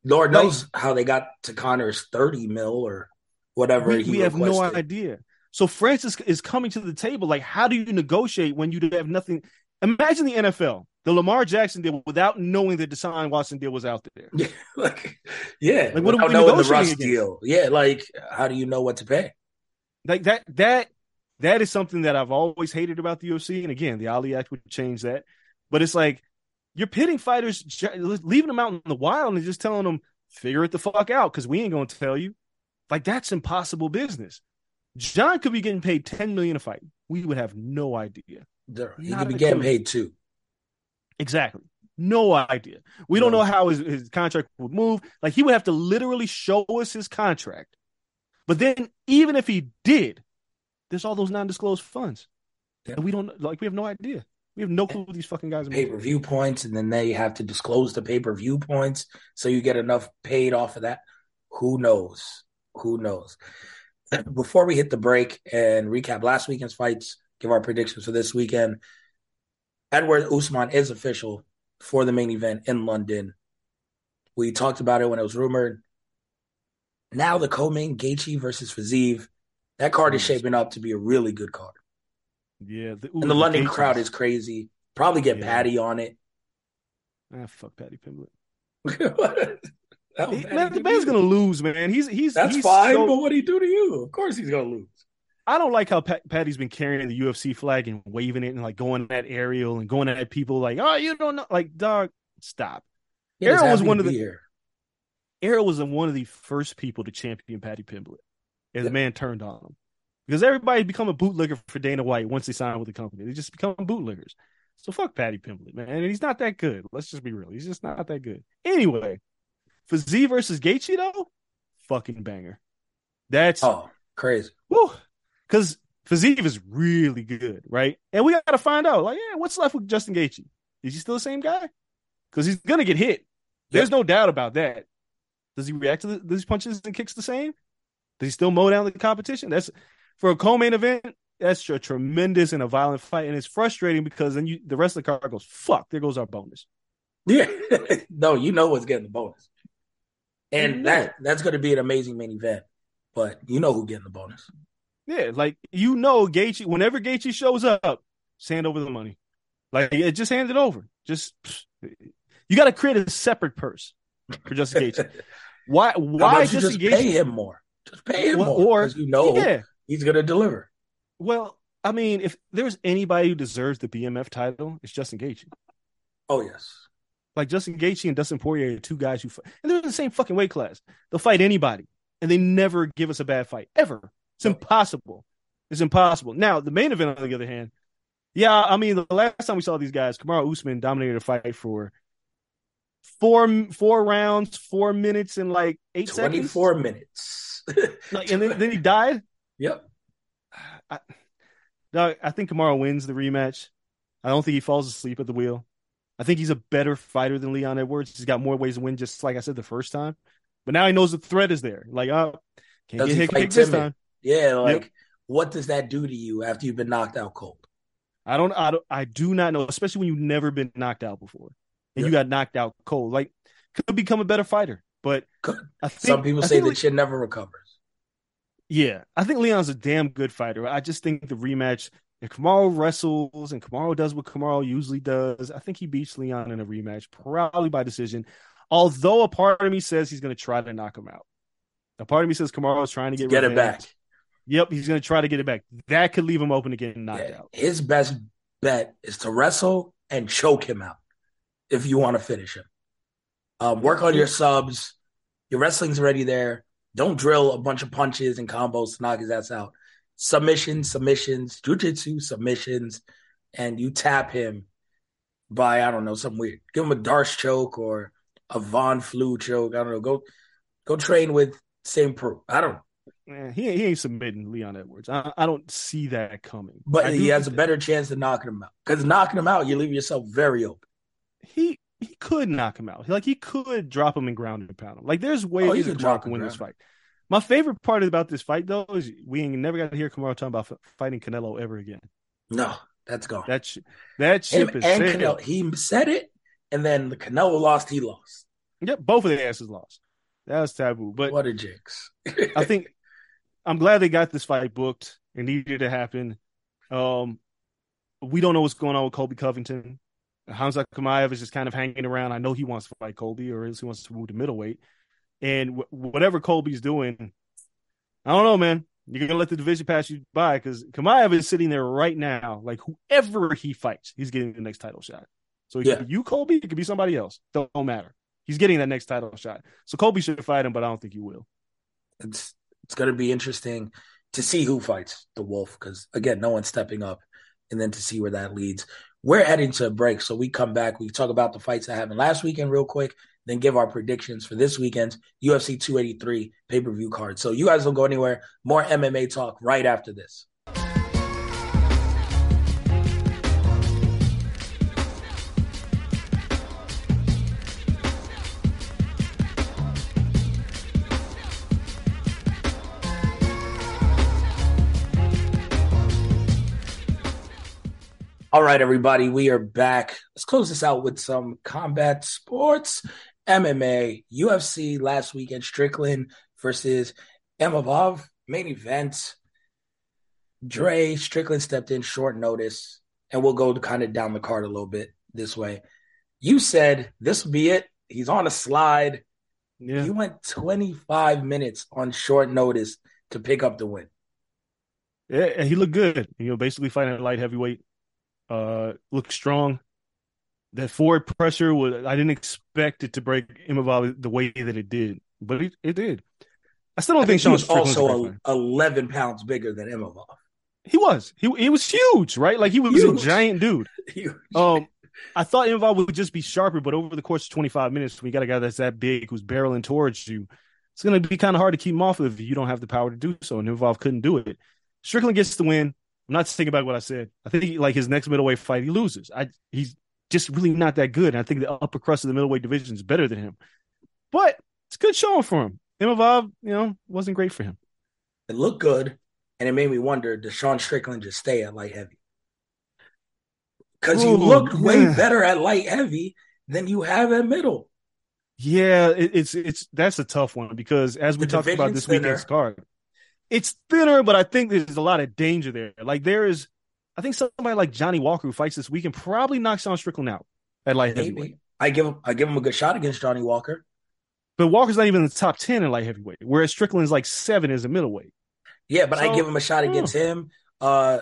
Lord like, knows how they got to Conor's 30 mil or whatever. We, we have no idea. So Francis is coming to the table. Like, how do you negotiate when you have nothing? Imagine the NFL the Lamar Jackson deal without knowing the Deshaun Watson deal was out there. Yeah, (laughs) like yeah, like what are we knowing the Russ deal? Yeah, like how do you know what to pay? Like that that that is something that I've always hated about the UFC. And again, the Ali Act would change that. But it's like you're pitting fighters, leaving them out in the wild and just telling them figure it the fuck out because we ain't gonna tell you. Like that's impossible business. Jon could be getting paid ten million a fight. We would have no idea. He could be getting paid too. Exactly. No idea. We no. don't know how his, his contract would move. Like he would have to literally show us his contract. But then, even if he did, there's all those non-disclosed funds, yeah. and we don't like. We have no idea. We have no clue what these fucking guys are pay per view points, and then they have to disclose the pay per view points, so you get enough paid off of that. Who knows? Who knows? (clears throat) Before we hit the break and recap last weekend's fights, give our predictions for this weekend. Edward Usman is official for the main event in London. We talked about it when it was rumored. Now the co-main Gaethje versus Fiziev. That card is shaping up to be a really good card. Yeah, the, And the London crowd is crazy. Probably get Yeah. Paddy on it. ah, fuck Paddy Pimblett. (laughs) He- man, the man's gonna lose, man. He's he's That's he's fine, so- but what he do to you? Of course he's gonna lose. I don't like how Pat, Paddy's been carrying the UFC flag and waving it and like going at Ariel and going at people like, oh, you don't know, like, dog, stop. He was was one of the- here. Ariel was one of the first people to champion Paddy Pimblett, and the Yeah. man turned on him because everybody become a bootlegger for Dana White once they sign with the company. They just become bootleggers. So fuck Paddy Pimblett, man. And he's not that good. Let's just be real. He's just not that good. Anyway, Fiziev versus Gaethje though, fucking banger. That's Oh, crazy. Because Fiziev is really good, right? And we got to find out, like, yeah, what's left with Justin Gaethje? Is he still the same guy? Because he's gonna get hit. There's no doubt about that. Does he react to the, these punches and kicks the same? Does he still mow down the competition? That's for a co-main event. That's a tremendous and a violent fight, and it's frustrating because then you the rest of the card goes, "Fuck!" There goes our bonus. Yeah. (laughs) no, you know what's getting the bonus. And mm-hmm. that that's gonna be an amazing main event. But you know who getting the bonus. Yeah, like you know, Gaethje. Whenever Gaethje shows up, just hand over the money. Like it just hand it over. Just you got to create a separate purse for Justin (laughs) Gaethje. Why? Why about you Justin just pay Gaethje? him more? Just pay him Well, more. or- you know Yeah. he's gonna deliver. Well, I mean, if there's anybody who deserves the BMF title, it's Justin Gaethje. Oh yes. Like Justin Gaethje and Dustin Poirier are two guys who fight, and they're in the same fucking weight class. They'll fight anybody, and they never give us a bad fight ever. It's impossible. It's impossible. Now the main event, on the other hand, yeah, I mean, the last time we saw these guys, Kamaru Usman dominated a fight for four four rounds, four minutes, and like eight seconds. 24 minutes. (laughs) Like, and then, then he died. yep. I, I think Kamaru wins the rematch. I don't think he falls asleep at the wheel. I think he's a better fighter than Leon Edwards. He's got more ways to win, just like I said the first time. But now he knows the threat is there. Like, oh, can't Does get hit this time. Yeah, like what does that do to you after you've been knocked out cold? I don't, I don't, I do not know, especially when you've never been knocked out before and you got knocked out cold. Like, could become a better fighter. But think Some people I say that Le- shit never recovers. Yeah, I think Leon's a damn good fighter. I just think the rematch, if Kamaru wrestles and Kamaru does what Kamaru usually does, I think he beats Leon in a rematch, probably by decision. Although a part of me says he's going to try to knock him out. A part of me says Kamaru is trying to get Get it back. Yep, he's going to try to get it back. That could leave him open to getting knocked Yeah. out. His best bet is to wrestle and choke him out if you want to finish him. Um, work on your subs. Your wrestling's already there. Don't drill a bunch of punches and combos to knock his ass out. Submissions, submissions, jujitsu submissions, and you tap him by I don't know something weird. Give him a D'Arce choke or a Von Flue choke. I don't know. Go go train with Same Pro. I don't know. Man, he, he ain't submitting Leon Edwards. I, I don't see that coming. But he has a better chance of knocking him out. Because knocking him out, you leave yourself very open. he he could knock him out. Like he could drop him and ground and pound him. Like there's ways Oh, he could drop and win this fight. My favorite part about this fight though is we ain't never got to hear Kamaru talking about f- fighting Canelo ever again. No, that's gone. That sh- that Him ship is and sailed. Canelo. He said it, and then the Canelo lost. He lost. Yep, both of their asses lost. That was taboo. But what a jinx! I think I'm glad they got this fight booked. It needed to happen. Um, we don't know what's going on with Colby Covington. Khamzat Chimaev is just kind of hanging around. I know he wants to fight Colby, or else he wants to move to middleweight. And wh- whatever Colby's doing, I don't know, man. You're gonna let the division pass you by because Chimaev is sitting there right now. Like whoever he fights, he's getting the next title shot. So it Yeah. could be you, Colby. It could be somebody else. Don't, don't matter. He's getting that next title shot. So Colby should fight him, but I don't think he will. it's it's going to be interesting to see who fights the Wolf because again, no one's stepping up, and then to see where that leads. We're heading to a break, so we come back. We talk about the fights that happened last weekend real quick, then give our predictions for this weekend's UFC 283 pay per view card. So you guys don't go anywhere. More MMA talk right after this. All right, everybody, we are back. Let's close this out with some combat sports, MMA, UFC last weekend, Strickland versus Imavov, main event. Dre Strickland stepped in short notice, and we'll go kind of down the card a little bit this way. You said this will be it. He's on a slide. Yeah. He went 25 minutes on short notice to pick up the win. Yeah, he looked good. You know, basically fighting at light heavyweight. Uh, looked strong. That forward pressure was I didn't expect it to break Imavov the way that it did, but it, it did. I still don't I think, think he Sean was Strickland's a great also a, 11 pounds bigger than Imavov. He was. He he was huge, right? Like he was Huge. a giant dude. (laughs) Huge. Um, I thought Imavov would just be sharper, but over the course of 25 minutes, when you got a guy that's that big who's barreling towards you, it's going to be kind of hard to keep him off if you don't have the power to do so. And Imavov couldn't do it. Strickland gets the win. I'm not thinking about what I said. I think he, like his next middleweight fight, he loses. I he's just really not that good. And I think the upper crust of the middleweight division is better than him. But it's a good showing for him. Imavov, you know, wasn't great for him. it looked good, and it made me wonder: Does Sean Strickland just stay at light heavy? Because you Ooh, looked way better at light heavy than you have at middle. Yeah, it, it's it's that's a tough one because as we The talked about this weekend's card, it's thinner, but I think there's a lot of danger there. Like there is, I think somebody like Johnny Walker who fights this week weekend probably knocks Sean Strickland out at light heavyweight. I give him I give him a good shot against Johnny Walker. But Walker's not even in the top ten in light heavyweight, whereas Strickland's like seven as a middleweight. Yeah, but I give him a shot against him. Uh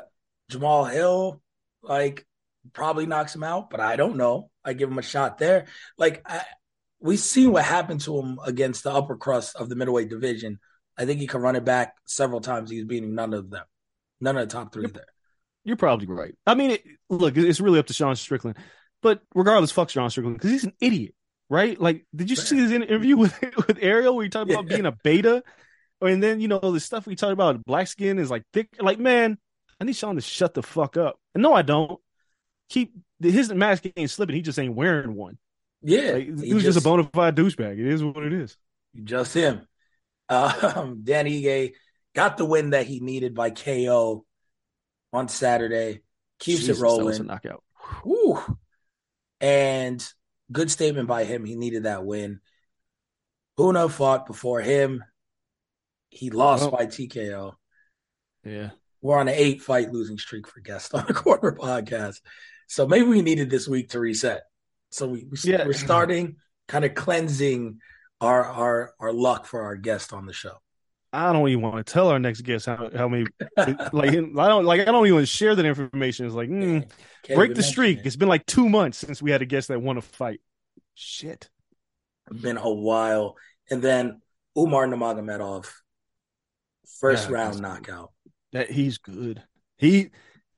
Jamal Hill, like probably knocks him out, but I don't know. I give him a shot there. Like I, we seen what happened to him against the upper crust of the middleweight division. I think he can run it back several times. He's beating none of them, none of the top three Yep. there. You're probably right. I mean, it, look, it's really up to Sean Strickland. But regardless, fuck Sean Strickland because he's an idiot, right? Like, did you see his interview (laughs) with with Ariel where he talked about Yeah. being a beta? And then you know the stuff we talked about black skin is like thick. Like, man, I need Sean to shut the fuck up. And no, I don't. Keep his mask ain't slipping. He just ain't wearing one. Yeah, Like, he he was just, a bona fide douchebag. It is what it is. just him. Um, (laughs) Dan Ige got the win that he needed by KO on Saturday. Keeps Jesus, it That was a rolling. knockout. Whew. And good statement by him. He needed that win. Huna fought before him. He lost Well- by TKO. Yeah. We're on an eight fight losing streak for guest (laughs) on the corner podcast. So maybe we needed this week to reset. So we, we Yeah. we're starting kind of cleansing our our our luck for our guest on the show. I don't even want to tell our next guest how how many like I don't like I don't even share that information. It's like mm, break the streak. it. It's been like two months since we had a guest that won a fight. Shit. been a while. And then Umar Nurmagomedov, first Yeah, round knockout. That he's good. He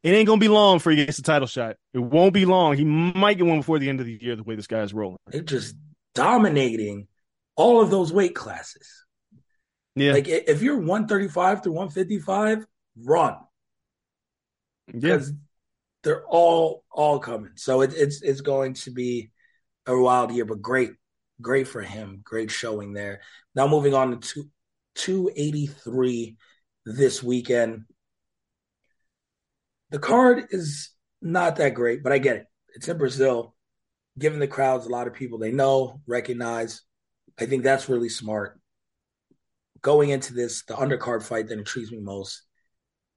it ain't gonna be long for he gets the title shot. It won't be long. He might get one before the end of the year. The way this guy's rolling. They're just dominating all of those weight classes. Yeah, Like if you're 135 to 155, run yeah. because they're all all coming. So it, it's it's going to be a wild year, but great, great for him. Great showing there. Now moving on to two, 283 this weekend. The card is not that great, but I get it. It's in Brazil, giving the crowds a lot of people they know, recognize. I think that's really smart. Going into this, the undercard fight that intrigues me most,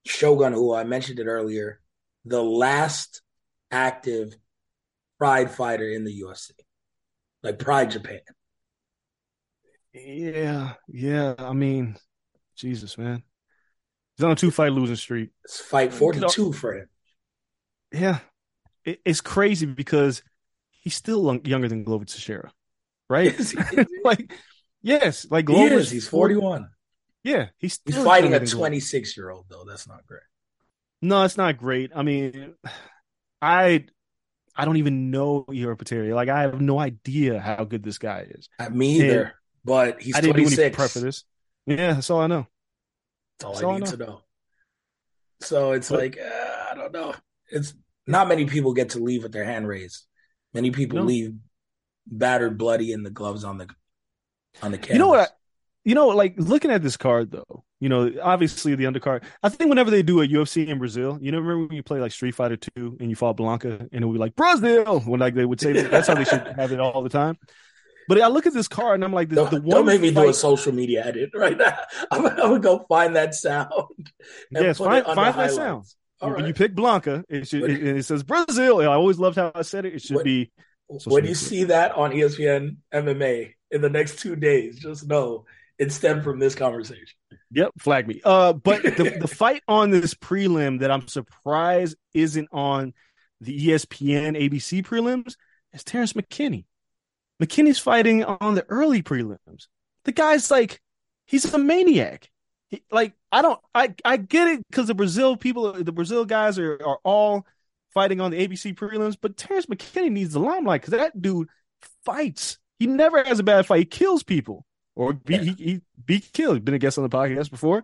Shogun, who I mentioned it earlier, the last active Pride fighter in the UFC, like Pride Japan. Yeah, yeah. I mean, Jesus, man. He's on a two fight losing streak. It's fight 42 for him. Yeah, it, it's crazy because he's still young- younger than Glover Teixeira, right? (laughs) (laughs) Like, yes, like He Glover's is. He's 41. Yeah, he's He's fighting a 26 year old, though. That's not great. No, it's not great. I mean, I I don't even know Potieria. Like, I have no idea how good this guy is. Uh, Me either. But he's I didn't do any 26. prep for this. Yeah, that's all I know. That's all That's I all I need know. to know. So it's But- like, uh, I don't know. It's not many people get to leave with their hand raised. Many people No. leave battered, bloody, and the gloves on the on the canvas. You know what? you know, like looking at this card though, you know, obviously the undercard. I think whenever they do a UFC in Brazil, you know, remember when you play like Street Fighter Two and you fought Blanka, and it would be like Brazil when like they would say that. that's how they should have it all the time. But I look at this card and I'm like, the, Don't, the one don't make me do a social media edit right now. (laughs) I'm, I'm gonna go find that sound. Yes, find- find that sound. All when right. you pick Blanka, it should it, and it says Brazil. I always loved how I said it. It should What- be when you see that on ESPN MMA in the next two days, just know it stemmed from this conversation. Yep, flag me. Uh, but the, the (laughs) fight on this prelim that I'm surprised isn't on the ESPN ABC prelims is Terrence McKinney. McKinney's fighting on the early prelims. The guy's like, he's a maniac. He- like, I don't, I, I get it because the Brazil people, the Brazil guys are, are all fighting on the ABC prelims, but Terrence McKinney needs the limelight because that dude fights. He never has a bad fight. He kills people or be, Yeah. he, he be killed. Been a guest on the podcast before.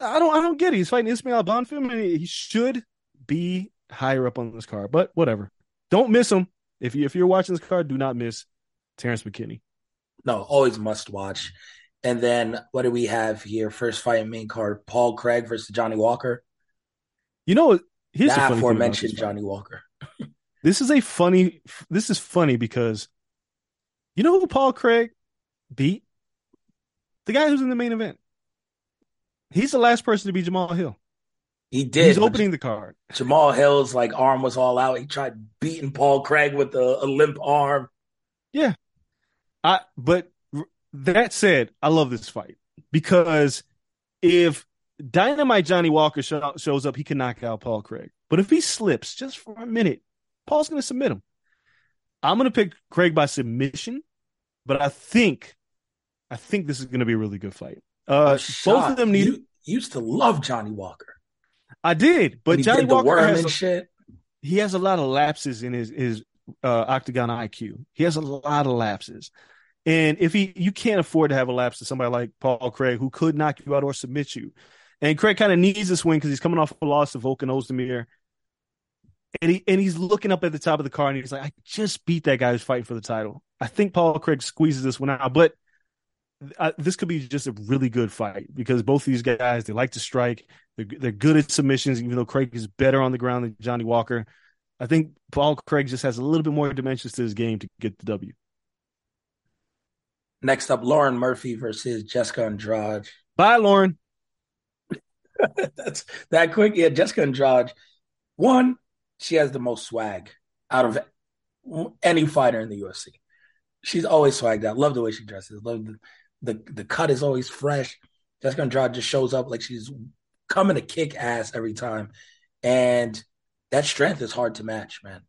I don't I don't get it. He's fighting Ismael Bonfim and he should be higher up on this card, but whatever. Don't miss him. If you if you're watching this card, do not miss Terrence McKinney. No, always must watch. And then what do we have here? First fight main card: Paul Craig versus Johnny Walker. You know, here's the that funny thing about aforementioned. Johnny Walker. (laughs) This is a funny. This is funny because you know who Paul Craig beat? The guy who's in the main event. He's the last person to beat Jamal Hill. He did. He's opening the card. Jamal Hill's like arm was all out. He tried beating Paul Craig with a, a limp arm. Yeah, I but that said, I love this fight because if Dynamite Johnny Walker sho- shows up, he can knock out Paul Craig. But if he slips just for a minute, Paul's going to submit him. I'm going to pick Craig by submission, but I think, I think this is going to be a really good fight. Uh, both of them need. You used to love Johnny Walker, I did, but he Johnny Walker has a- shit. he has a lot of lapses in his his uh, octagon IQ. He has a lot of lapses, and if he you can't afford to have a lapse to somebody like Paul Craig who could knock you out or submit you. And Craig kind of needs this win because he's coming off a loss to Volkan Oezdemir. And he and he's looking up at the top of the car and he's like, I just beat that guy who's fighting for the title. I think Paul Craig squeezes this one out, but uh, this could be just a really good fight because both these guys they like to strike. They're, they're good at submissions, even though Craig is better on the ground than Johnny Walker. I think Paul Craig just has a little bit more dimensions to his game to get the W. Next up, Lauren Murphy versus Jessica Andrade. Bye, Lauren. (laughs) That's that quick. Yeah, Jessica Andrade. One, she has the most swag out of any fighter in the UFC. She's always swagged out. Love the way she dresses. Love the the, the cut is always fresh. Jessica Andrade just shows up like she's coming to kick ass every time, and that strength is hard to match, man.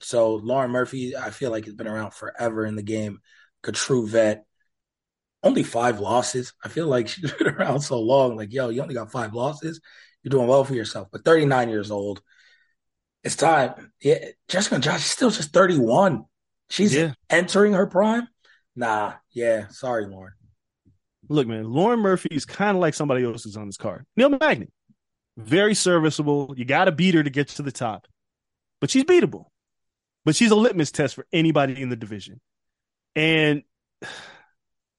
So Lauren Murphy, I feel like has been around forever in the game. A true vet. Only five losses. I feel like (laughs) she's been around so long. Like, yo, you only got five losses. You're doing well for yourself. But 39 years old. It's time. Yeah, Jessica Andrade is still just 31. She's Yeah. entering her prime. Nah, yeah. Sorry, Lauren. Look, man, Lauren Murphy is kind of like somebody else who's on this card. Neil Magny, very serviceable. You got to beat her to get to the top, but she's beatable. But she's a litmus test for anybody in the division. And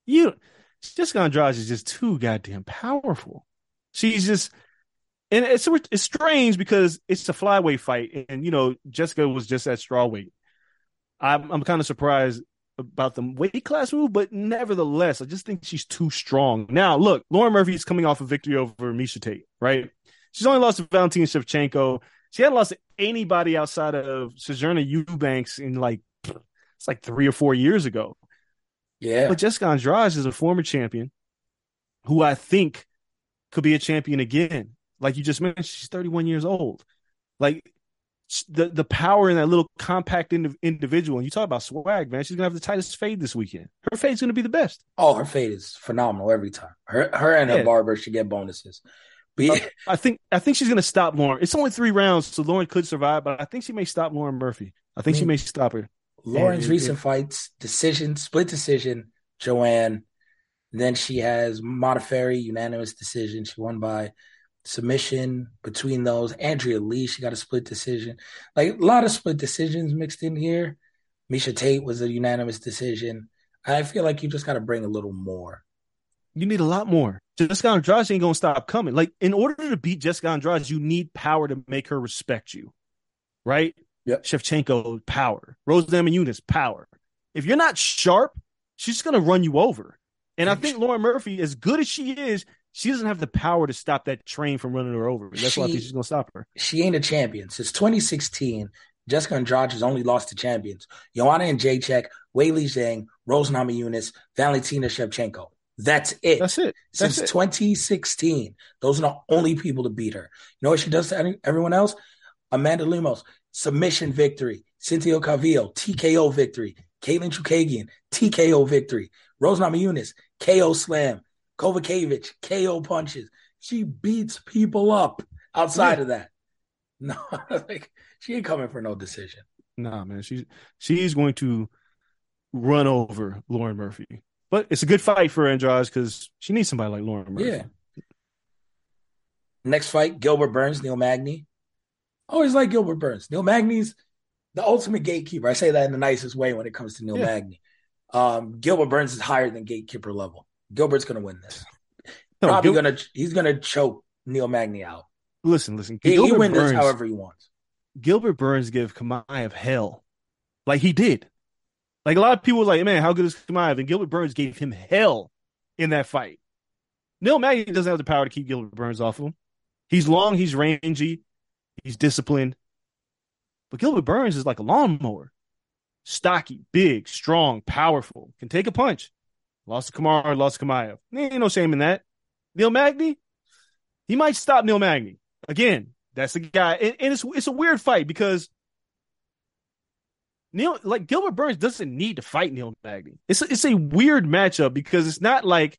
you, Jessica Andrade is just too goddamn powerful. She's just, and it's it's strange because it's a flyweight fight, and you know Jessica was just at strawweight. I'm I'm kind of surprised about the weight class move, but nevertheless, I just think she's too strong. Now, look, Lauren Murphy is coming off a victory over Miesha Tate, right? She's only lost to Valentina Shevchenko. She hadn't lost to anybody outside of Sijara Eubanks in like it's like three or four years ago. Yeah. But Jessica Andrade is a former champion who I think could be a champion again. Like you just mentioned, she's 31 years old. Like the the power in that little compact indiv- individual. And you talk about swag, man. She's gonna have the tightest fade this weekend. Her fade's gonna be the best. Oh, her fade is phenomenal every time. Her her and her Yeah. barber should get bonuses. But yeah, I think I think she's gonna stop Lauren. It's only three rounds, so Lauren could survive, but I think she may stop Lauren Murphy. I think she may stop her. Lauren's and- recent fights, decision, split decision, Joanne. Then she has Modafferi, unanimous decision. She won by submission between those. Andrea Lee, she got a split decision. Like a lot of split decisions mixed in here. Miesha Tate was a unanimous decision. I feel like you just got to bring a little more You need a lot more. Jessica Andrade ain't gonna stop coming. Like in order to beat Jessica Andrade, you need power to make her respect you, right? Yep. Shevchenko power, Rose Namajunas power. If you're not sharp, she's gonna run you over. And I think Lauren Murphy, as good as she is, she doesn't have the power to stop that train from running her over. That's why I think she's gonna stop her. She ain't a champion since 2016. Jessica Andrade has only lost to champions: Joanna and Jacek, Weili Zhang, Rose Namajunas, Valentina Shevchenko. That's it. That's it. since it. 2016. Those are the only people to beat her. You know what she does to any, everyone else? Amanda Lemos, submission victory. Cynthia Calvillo, TKO victory. Katlyn Chookagian, TKO victory. Rose Namajunas, KO slam. Kovacevic, KO punches. She beats people up outside of that. (laughs) No, (laughs) like she ain't coming for no decision. Nah, man, she's she's going to run over Lauren Murphy. But it's a good fight for Andrade because she needs somebody like Lauren Murphy. Yeah. Next fight, Gilbert Burns, Neil Magny. Always like Gilbert Burns. Neil Magny's the ultimate gatekeeper. I say that in the nicest way when it comes to Neil Yeah. Magny. Um, Gilbert Burns is higher than gatekeeper level. Gilbert's gonna win this. No, Probably Gil- gonna he's gonna choke Neil Magny out. listen, listen. He, he Gilbert Burns, this however he wants. Gilbert Burns give Chimaev hell, like he did. Like a lot of people were like, man, how good is Chimaev? And Gilbert Burns gave him hell in that fight. Neil Magny doesn't have the power to keep Gilbert Burns off of him. He's long, he's rangy, he's disciplined. But Gilbert Burns is like a lawnmower. Stocky, big, strong, powerful, can take a punch. Lost to Kamaru, lost to Chimaev. Ain't no shame in that. Neil Magny, he might stop Neil Magny. Again, that's the guy. And, and it's it's a weird fight because Neil, like Gilbert Burns, doesn't need to fight Neil Magny. It's a, it's a weird matchup because it's not like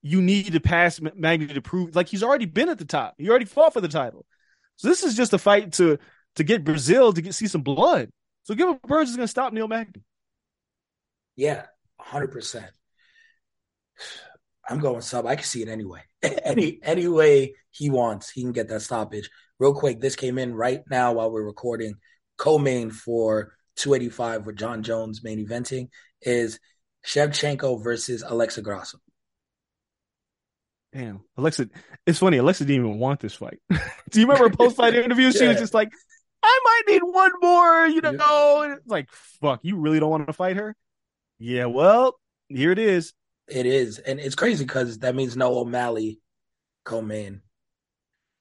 you need to pass Magny to prove like he's already been at the top. He already fought for the title. So this is just a fight to to get Brazil to get see some blood. So Gilbert Burns is going to stop Neil Magny. Yeah, hundred percent. I'm going sub. I can see it anyway. (laughs) any any way he wants, he can get that stoppage. Real quick, this came in right now while we're recording. Co-main for 285 with Jon Jones main eventing is Shevchenko versus Alexa Grasso. Damn, Alexa. It's funny. Alexa didn't even want this fight. (laughs) Do you remember post fight interview? She was just like, "I might need one more," you know. Yeah. And it's like, fuck, you really don't want to fight her? Yeah. Well, here it is. It is, and it's crazy because that means no O'Malley co-main.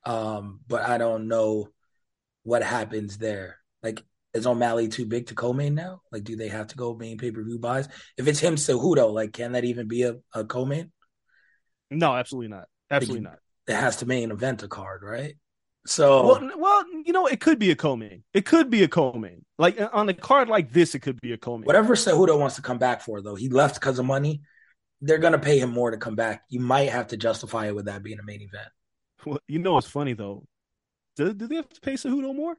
Um, but I don't know what happens there. Like, is O'Malley too big to co-main now? Like, do they have to go main pay-per-view buys? If it's him Cejudo, like, can that even be a, a co-main? No, absolutely not. Absolutely not. It has to main event a card, right? So Well, well, you know, it could be a co-main. It could be a co-main. Like uh, on a card like this, it could be a co-main. whatever Cejudo wants to come back for, though, he left because of money. They're gonna pay him more to come back. You might have to justify it with that being a main event. Well, you know, what's funny though. Do, do they have to pay Cejudo more?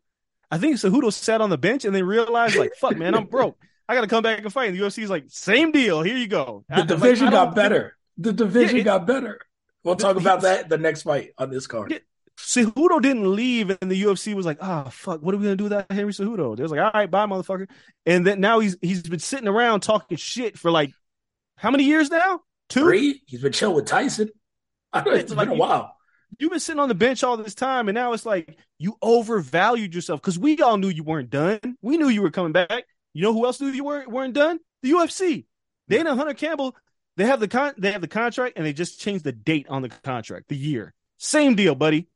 I think Cejudo sat on the bench and they realized, like, fuck, man, I'm broke. I got to come back and fight. And the UFC's like, same deal. Here you go. The like, division I got better. The division Yeah, it- got better. We'll talk about that the next fight on this card. Yeah. Cejudo didn't leave, and the UFC was like, "Ah, fuck, what are we gonna do without Henry Cejudo?" They was like, "All right, bye, motherfucker." And then now he's he's been sitting around talking shit for like how many years now? Two. Three. He's been chill with Tyson. I (laughs) know it's Like, been a you- while. You've been sitting on the bench all this time, and now it's like you overvalued yourself because we all knew you weren't done. We knew you were coming back. You know who else knew you weren't weren't done? The UFC. Dana Hunter Campbell. They have the con. They have the contract, and they just changed the date on the contract, the year. Same deal, buddy.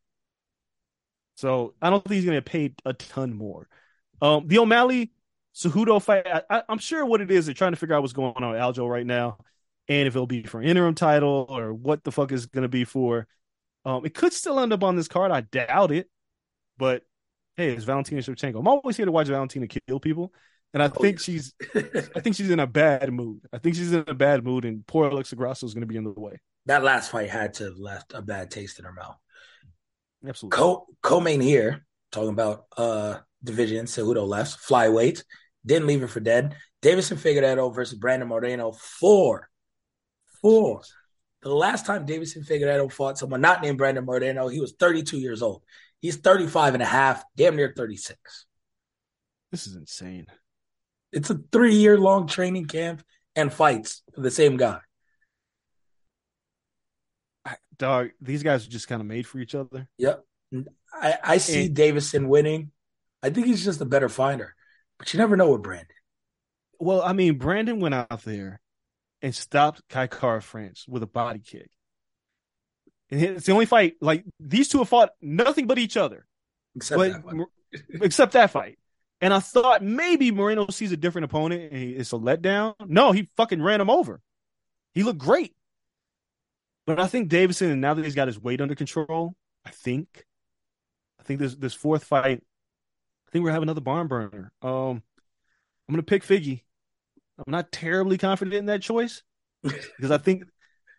So I don't think he's to get paid a ton more. Um, the O'Malley Cejudo fight. I, I'm sure what it is. They're trying to figure out what's going on with Aljo right now, and if it'll be for interim title or what the fuck is to be for. Um, it could still end up on this card. I doubt it, but hey, it's Valentina Shevchenko. I'm always here to watch Valentina kill people, and I Oh, think yes. she's (laughs) I think she's in a bad mood. I think she's in a bad mood, and poor Alexa Grasso is going to be in the way. that last fight had to have left a bad taste in her mouth. Absolutely. Co co-main here, talking about uh division, Cejudo left, flyweight, didn't leave it for dead. Deiveson Figueiredo versus Brandon Moreno, four. Four. The last time Deiveson Figueiredo fought someone not named Brandon Moreno, he was 32 years old. He's 35 and a half, damn near 36. This is insane. It's a three year long training camp and fights for the same guy. Dog, these guys are just kind of made for each other. Yep. I, I see And- Deiveson winning. I think he's just a better fighter, but you never know with Brandon. Well, I mean, Brandon went out there and stopped Kai Kara France with a body kick. And it's the only fight. Like these two have fought nothing but each other, Except but that. (laughs) Except that fight. And I thought maybe Moreno sees a different opponent and it's a letdown. No, he fucking ran him over. He looked great. But I think Deiveson, and now that he's got his weight under control, I think, I think this this fourth fight, I think we're having another barn burner. Um, I'm gonna pick Figgy. I'm not terribly confident in that choice (laughs) because I think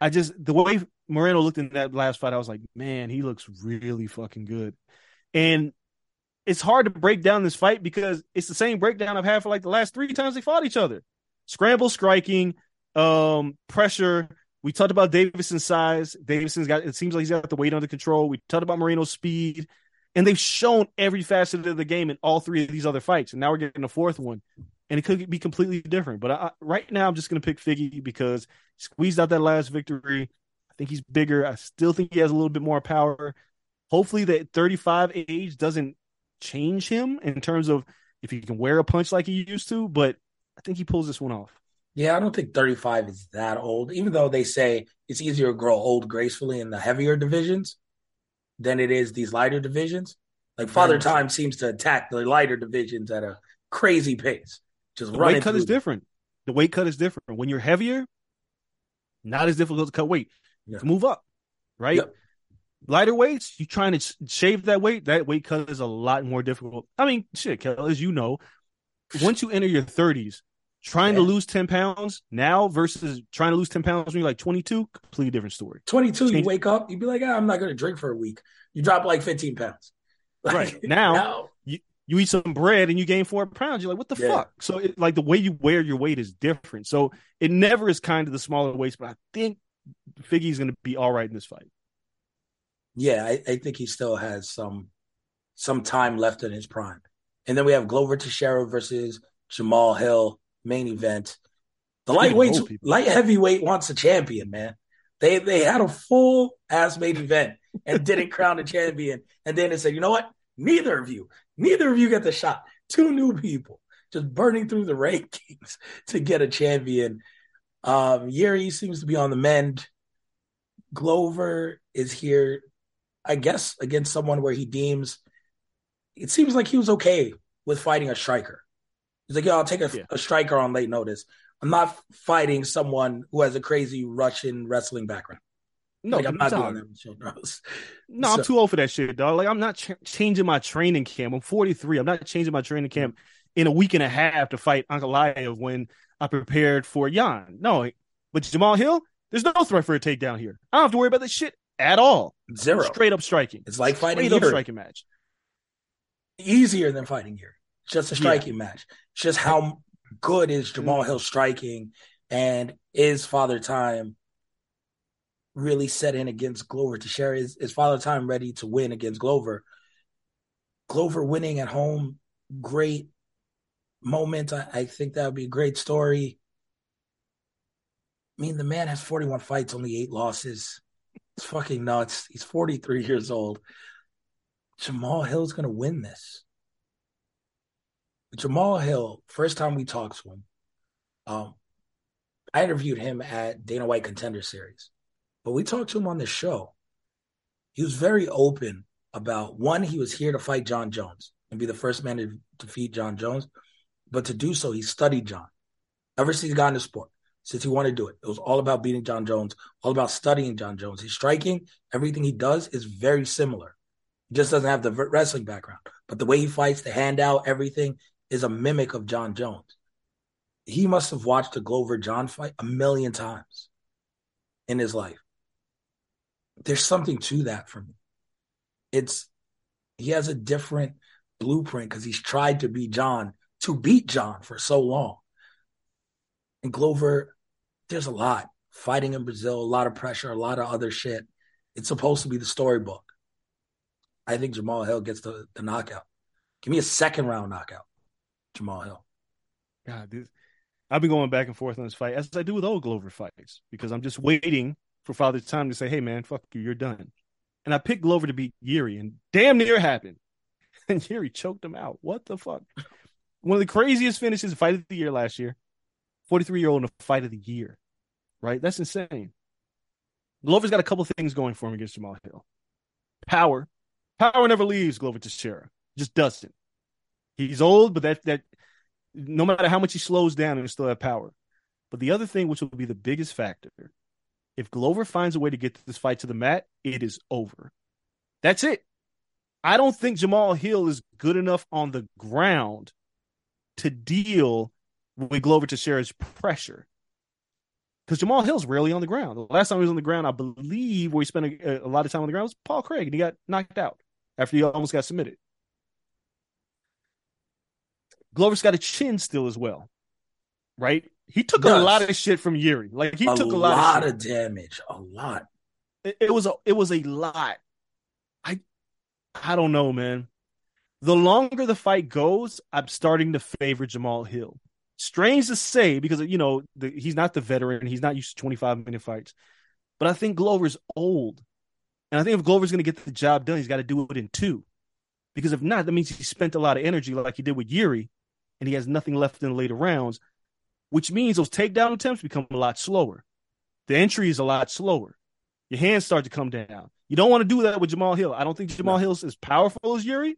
I just the way Moreno looked in that last fight, I was like, man, he looks really fucking good. And it's hard to break down this fight because it's the same breakdown I've had for like the last three times they fought each other. Scramble striking, um, pressure. We talked about Deiveson's size. Deiveson's got it seems like he's got the weight under control. We talked about Moreno's speed. And they've shown every facet of the game in all three of these other fights. And now we're getting a fourth one. And it could be completely different. But I, right now, I'm just going to pick Figgy because squeezed out that last victory. I think he's bigger. I still think he has a little bit more power. Hopefully, that 35 age doesn't change him in terms of if he can wear a punch like he used to. But I think he pulls this one off. Yeah, I don't think 35 is that old, even though they say it's easier to grow old gracefully in the heavier divisions than it is these lighter divisions. Like Father. Time seems to attack the lighter divisions at a crazy pace. Just The weight cut is them. different. The weight cut is different. When you're heavier, not as difficult to cut weight. Yeah. To move up, right? Yep. Lighter weights, you trying to shave that weight, that weight cut is a lot more difficult. I mean, shit, Kel, as you know, once you enter your 30s, trying to lose 10 pounds now versus trying to lose 10 pounds when you're like 22, completely different story. 22, you wake up, you'd be like, ah, I'm not going to drink for a week. You drop like 15 pounds. (laughs) Right. Now- You eat some bread and you gain four pounds. You're like, what the Yeah. fuck? So, it, like, the way you wear your weight is different. So, it never is kind of the smaller weights, but I think Figgy's going to be all right in this fight. Yeah, I, I think he still has some some time left in his prime. And then we have Glover Teixeira versus Jamal Hill main event. The lightweight light heavyweight wants a champion, man. They they had a full ass main event and didn't crown a champion. And then they said, you know what? Neither of you, neither of you get the shot. Two new people just burning through the (laughs) rankings to get a champion. Um, Yuri seems to be on the mend. Glover is here, I guess, against someone where he deems it seems like he was okay with fighting a striker. He's like, yeah, I'll take a, Yeah. a striker on late notice. I'm not fighting someone who has a crazy Russian wrestling background. No, like, I'm not doing that Sean Rose. No, I'm too old for that shit, dog. Like I'm not ch- changing my training camp. I'm 43. I'm not changing my training camp in a week and a half to fight Ankalaev when I prepared for Jan. No, but Jamal Hill, there's no threat for a takedown here. I don't have to worry about this shit at all. Zero. Straight up striking. It's like fighting Straight up Yuri. striking match. Easier than fighting Yuri. Just a Yeah. striking match. Just how good is Jamal Hill striking and is Father Time really set in against Glover Teixeira? Is, is Father Time ready to win against Glover? Glover winning at home, great moment. I, I think that would be a great story. I mean, the man has 41 fights, only eight losses. It's fucking nuts. He's 43 years old. Jamal Hill's going to win this. Jamal Hill, first time we talked to him, um, I interviewed him at Dana White Contender Series, but we talked to him on the show. He was very open about one, he was here to fight Jon Jones and be the first man to defeat Jon Jones, but to do so, he studied Jon ever since he got into sport, since he wanted to do it. It was all about beating Jon Jones, all about studying Jon Jones. His striking, everything he does is very similar. He just doesn't have the wrestling background, but the way he fights, the handout, everything is a mimic of Jon Jones. He must have watched the Glover Jon fight a million times in his life. There's something to that for me. It's he has a different blueprint because he's tried to be Jon to beat Jon for so long. And Glover, there's a lot fighting in Brazil, a lot of pressure, a lot of other shit. It's supposed to be the storybook. I think Jamal Hill gets the, the knockout. Give me a second round knockout, Jamal Hill. God, this, I've been going back and forth on this fight as I do with all Glover fights because I'm just waiting for Father Time to say, "Hey, man, fuck you, you're done." And I picked Glover to beat Yuri, and damn near happened. (laughs) And Yuri choked him out. What the fuck? One of the craziest finishes fight of the year last year. 43 year old in a fight of the year, right? That's insane. Glover's got a couple things going for him against Jamal Hill. Power. Power never leaves Glover Teixeira. Just doesn't. He's old, but that that no matter how much he slows down, he'll still have power. But the other thing, which will be the biggest factor, if Glover finds a way to get this fight to the mat, it is over. That's it. I don't think Jamal Hill is good enough on the ground to deal with Glover Teixeira's pressure. Because Jamal Hill's rarely on the ground. The last time he was on the ground, I believe, where he spent a, a lot of time on the ground was Paul Craig, and he got knocked out after he almost got submitted. Glover's got a chin still as well, right? He took a lot of shit from Yuri. Like he a took a lot, lot, of, of damage. A lot. It, it was a it was a lot. I I don't know, man. The longer the fight goes, I'm starting to favor Jamal Hill. Strange to say because you know the, he's not the veteran. He's not used to 25 minute fights. But I think Glover's old, and I think if Glover's going to get the job done, he's got to do it in two. Because if not, that means he spent a lot of energy like he did with Yuri, and he has nothing left in the later rounds, which means those takedown attempts become a lot slower. The entry is a lot slower. Your hands start to come down. You don't want to do that with Jamal Hill. I don't think Jamal. Hill's as powerful as Yuri,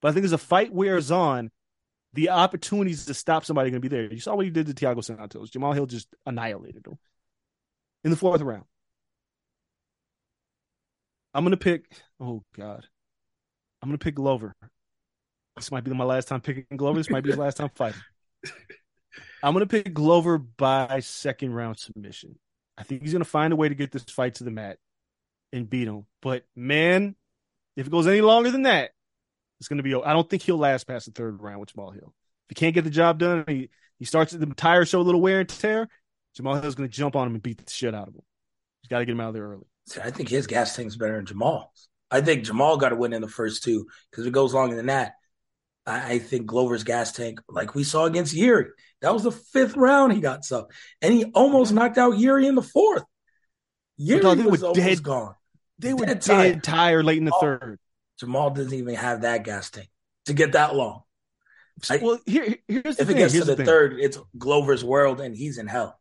but I think as a fight wears on, the opportunities to stop somebody are going to be there. You saw what he did to Thiago Santos. Jamal Hill just annihilated him in the fourth round. I'm going to pick, oh, God. I'm going to pick Glover. This might be my last time picking Glover. This might be his last time fighting. (laughs) I'm going to pick Glover by second round submission. I think he's going to find a way to get this fight to the mat and beat him. But man, if it goes any longer than that, it's going to be. I don't think he'll last past the third round with Jamal Hill. If he can't get the job done, he he starts the tires show a little wear and tear. Jamal Hill's going to jump on him and beat the shit out of him. He's got to get him out of there early. See, I think his gas tank's better than Jamal's. I think Jamal got to win in the first two because it goes longer than that, I, I, think Glover's gas tank, like we saw against Yuri, that was the fifth round he got so, and he almost knocked out Yuri in the fourth. Yuri was almost dead, gone. They were dead, dead tired late in the oh. third. Jamal doesn't even have that gas tank to get that long. Well, here, here's the if thing. it gets here's to the, the third, it's Glover's world, and he's in hell.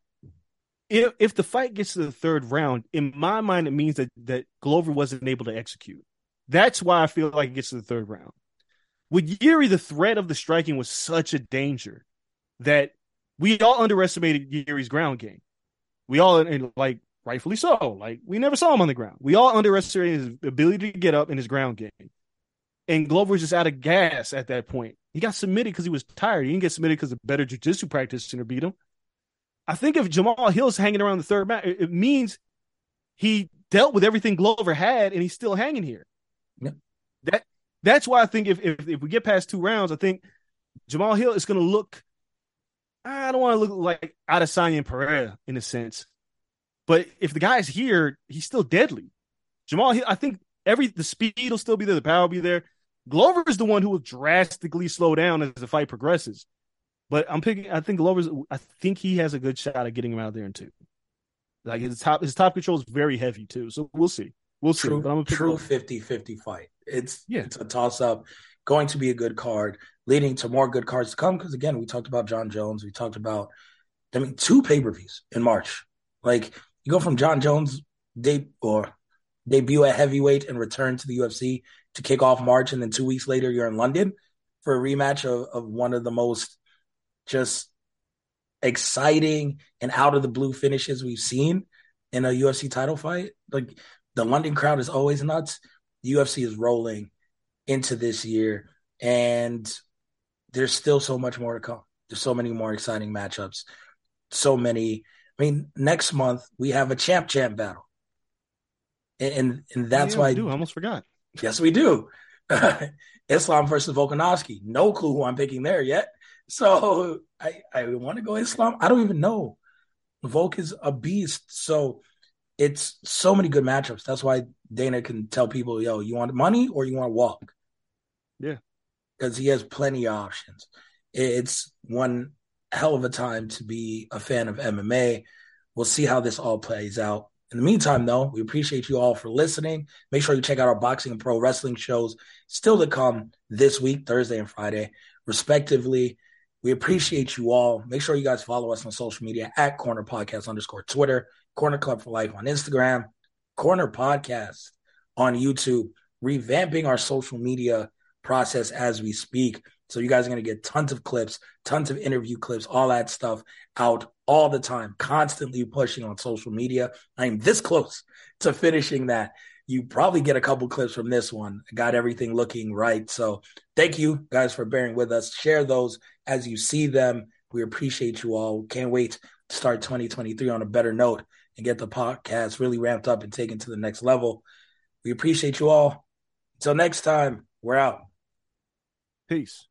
If if the fight gets to the third round, in my mind, it means that that Glover wasn't able to execute. That's why I feel like it gets to the third round. With Yuri, the threat of the striking was such a danger that we all underestimated Yuri's ground game. We all, and like rightfully so, like we never saw him on the ground. We all underestimated his ability to get up in his ground game. And Glover was just out of gas at that point. He got submitted because he was tired. He didn't get submitted because a better jiu-jitsu practitioner beat him. I think if Jamal Hill's hanging around the third match, it means he dealt with everything Glover had and he's still hanging here. Yep. That that's why I think if, if if we get past two rounds, I think Jamal Hill is going to look. I don't want to look like Adesanya and Pereira in a sense, but if the guy's here, he's still deadly. Jamal I think every the speed will still be there, the power will be there. Glover is the one who will drastically slow down as the fight progresses. But I'm picking. I think Glover's. I think he has a good shot at getting him out there in two. Like his top, his top control is very heavy too. So we'll see. We'll see. True, but I'm a true 50-50 fight. It's yeah. it's a toss up. Going to be a good card, leading to more good cards to come. Because again, we talked about Jon Jones. We talked about, I mean, two pay per views in March. Like you go from Jon Jones de- or debut at heavyweight and return to the UFC to kick off March, and then two weeks later you're in London for a rematch of, of one of the most just exciting and out of the blue finishes we've seen in a UFC title fight. Like the London crowd is always nuts. The UFC is rolling into this year, and there's still so much more to come. There's so many more exciting matchups. So many. I mean, next month we have a champ champ battle, and and, that's yeah, why I do. I almost forgot. Yes, we do. (laughs) Islam versus Volkanovski. No clue who I'm picking there yet. So I I want to go Islam. I don't even know. Volk is a beast. So it's so many good matchups. That's why Dana can tell people, yo, you want money or you want to walk? Yeah. Because he has plenty of options. It's one hell of a time to be a fan of MMA. We'll see how this all plays out In the meantime, though, we appreciate you all for listening. Make sure you check out our boxing and pro wrestling shows still to come this week, Thursday and Friday, respectively. We appreciate you all. Make sure you guys follow us on social media at Corner Podcast underscore Twitter, Corner Club for Life on Instagram, Corner Podcast on YouTube, revamping our social media process as we speak. So you guys are going to get tons of clips, tons of interview clips, all that stuff out all the time, constantly pushing on social media. I'm this close to finishing that. You probably get a couple clips from this one. got everything looking right. So thank you guys for bearing with us. Share those as you see them. We appreciate you all. Can't wait to start 2023 on a better note and get the podcast really ramped up and taken to the next level. We appreciate you all. Until next time, we're out. Peace.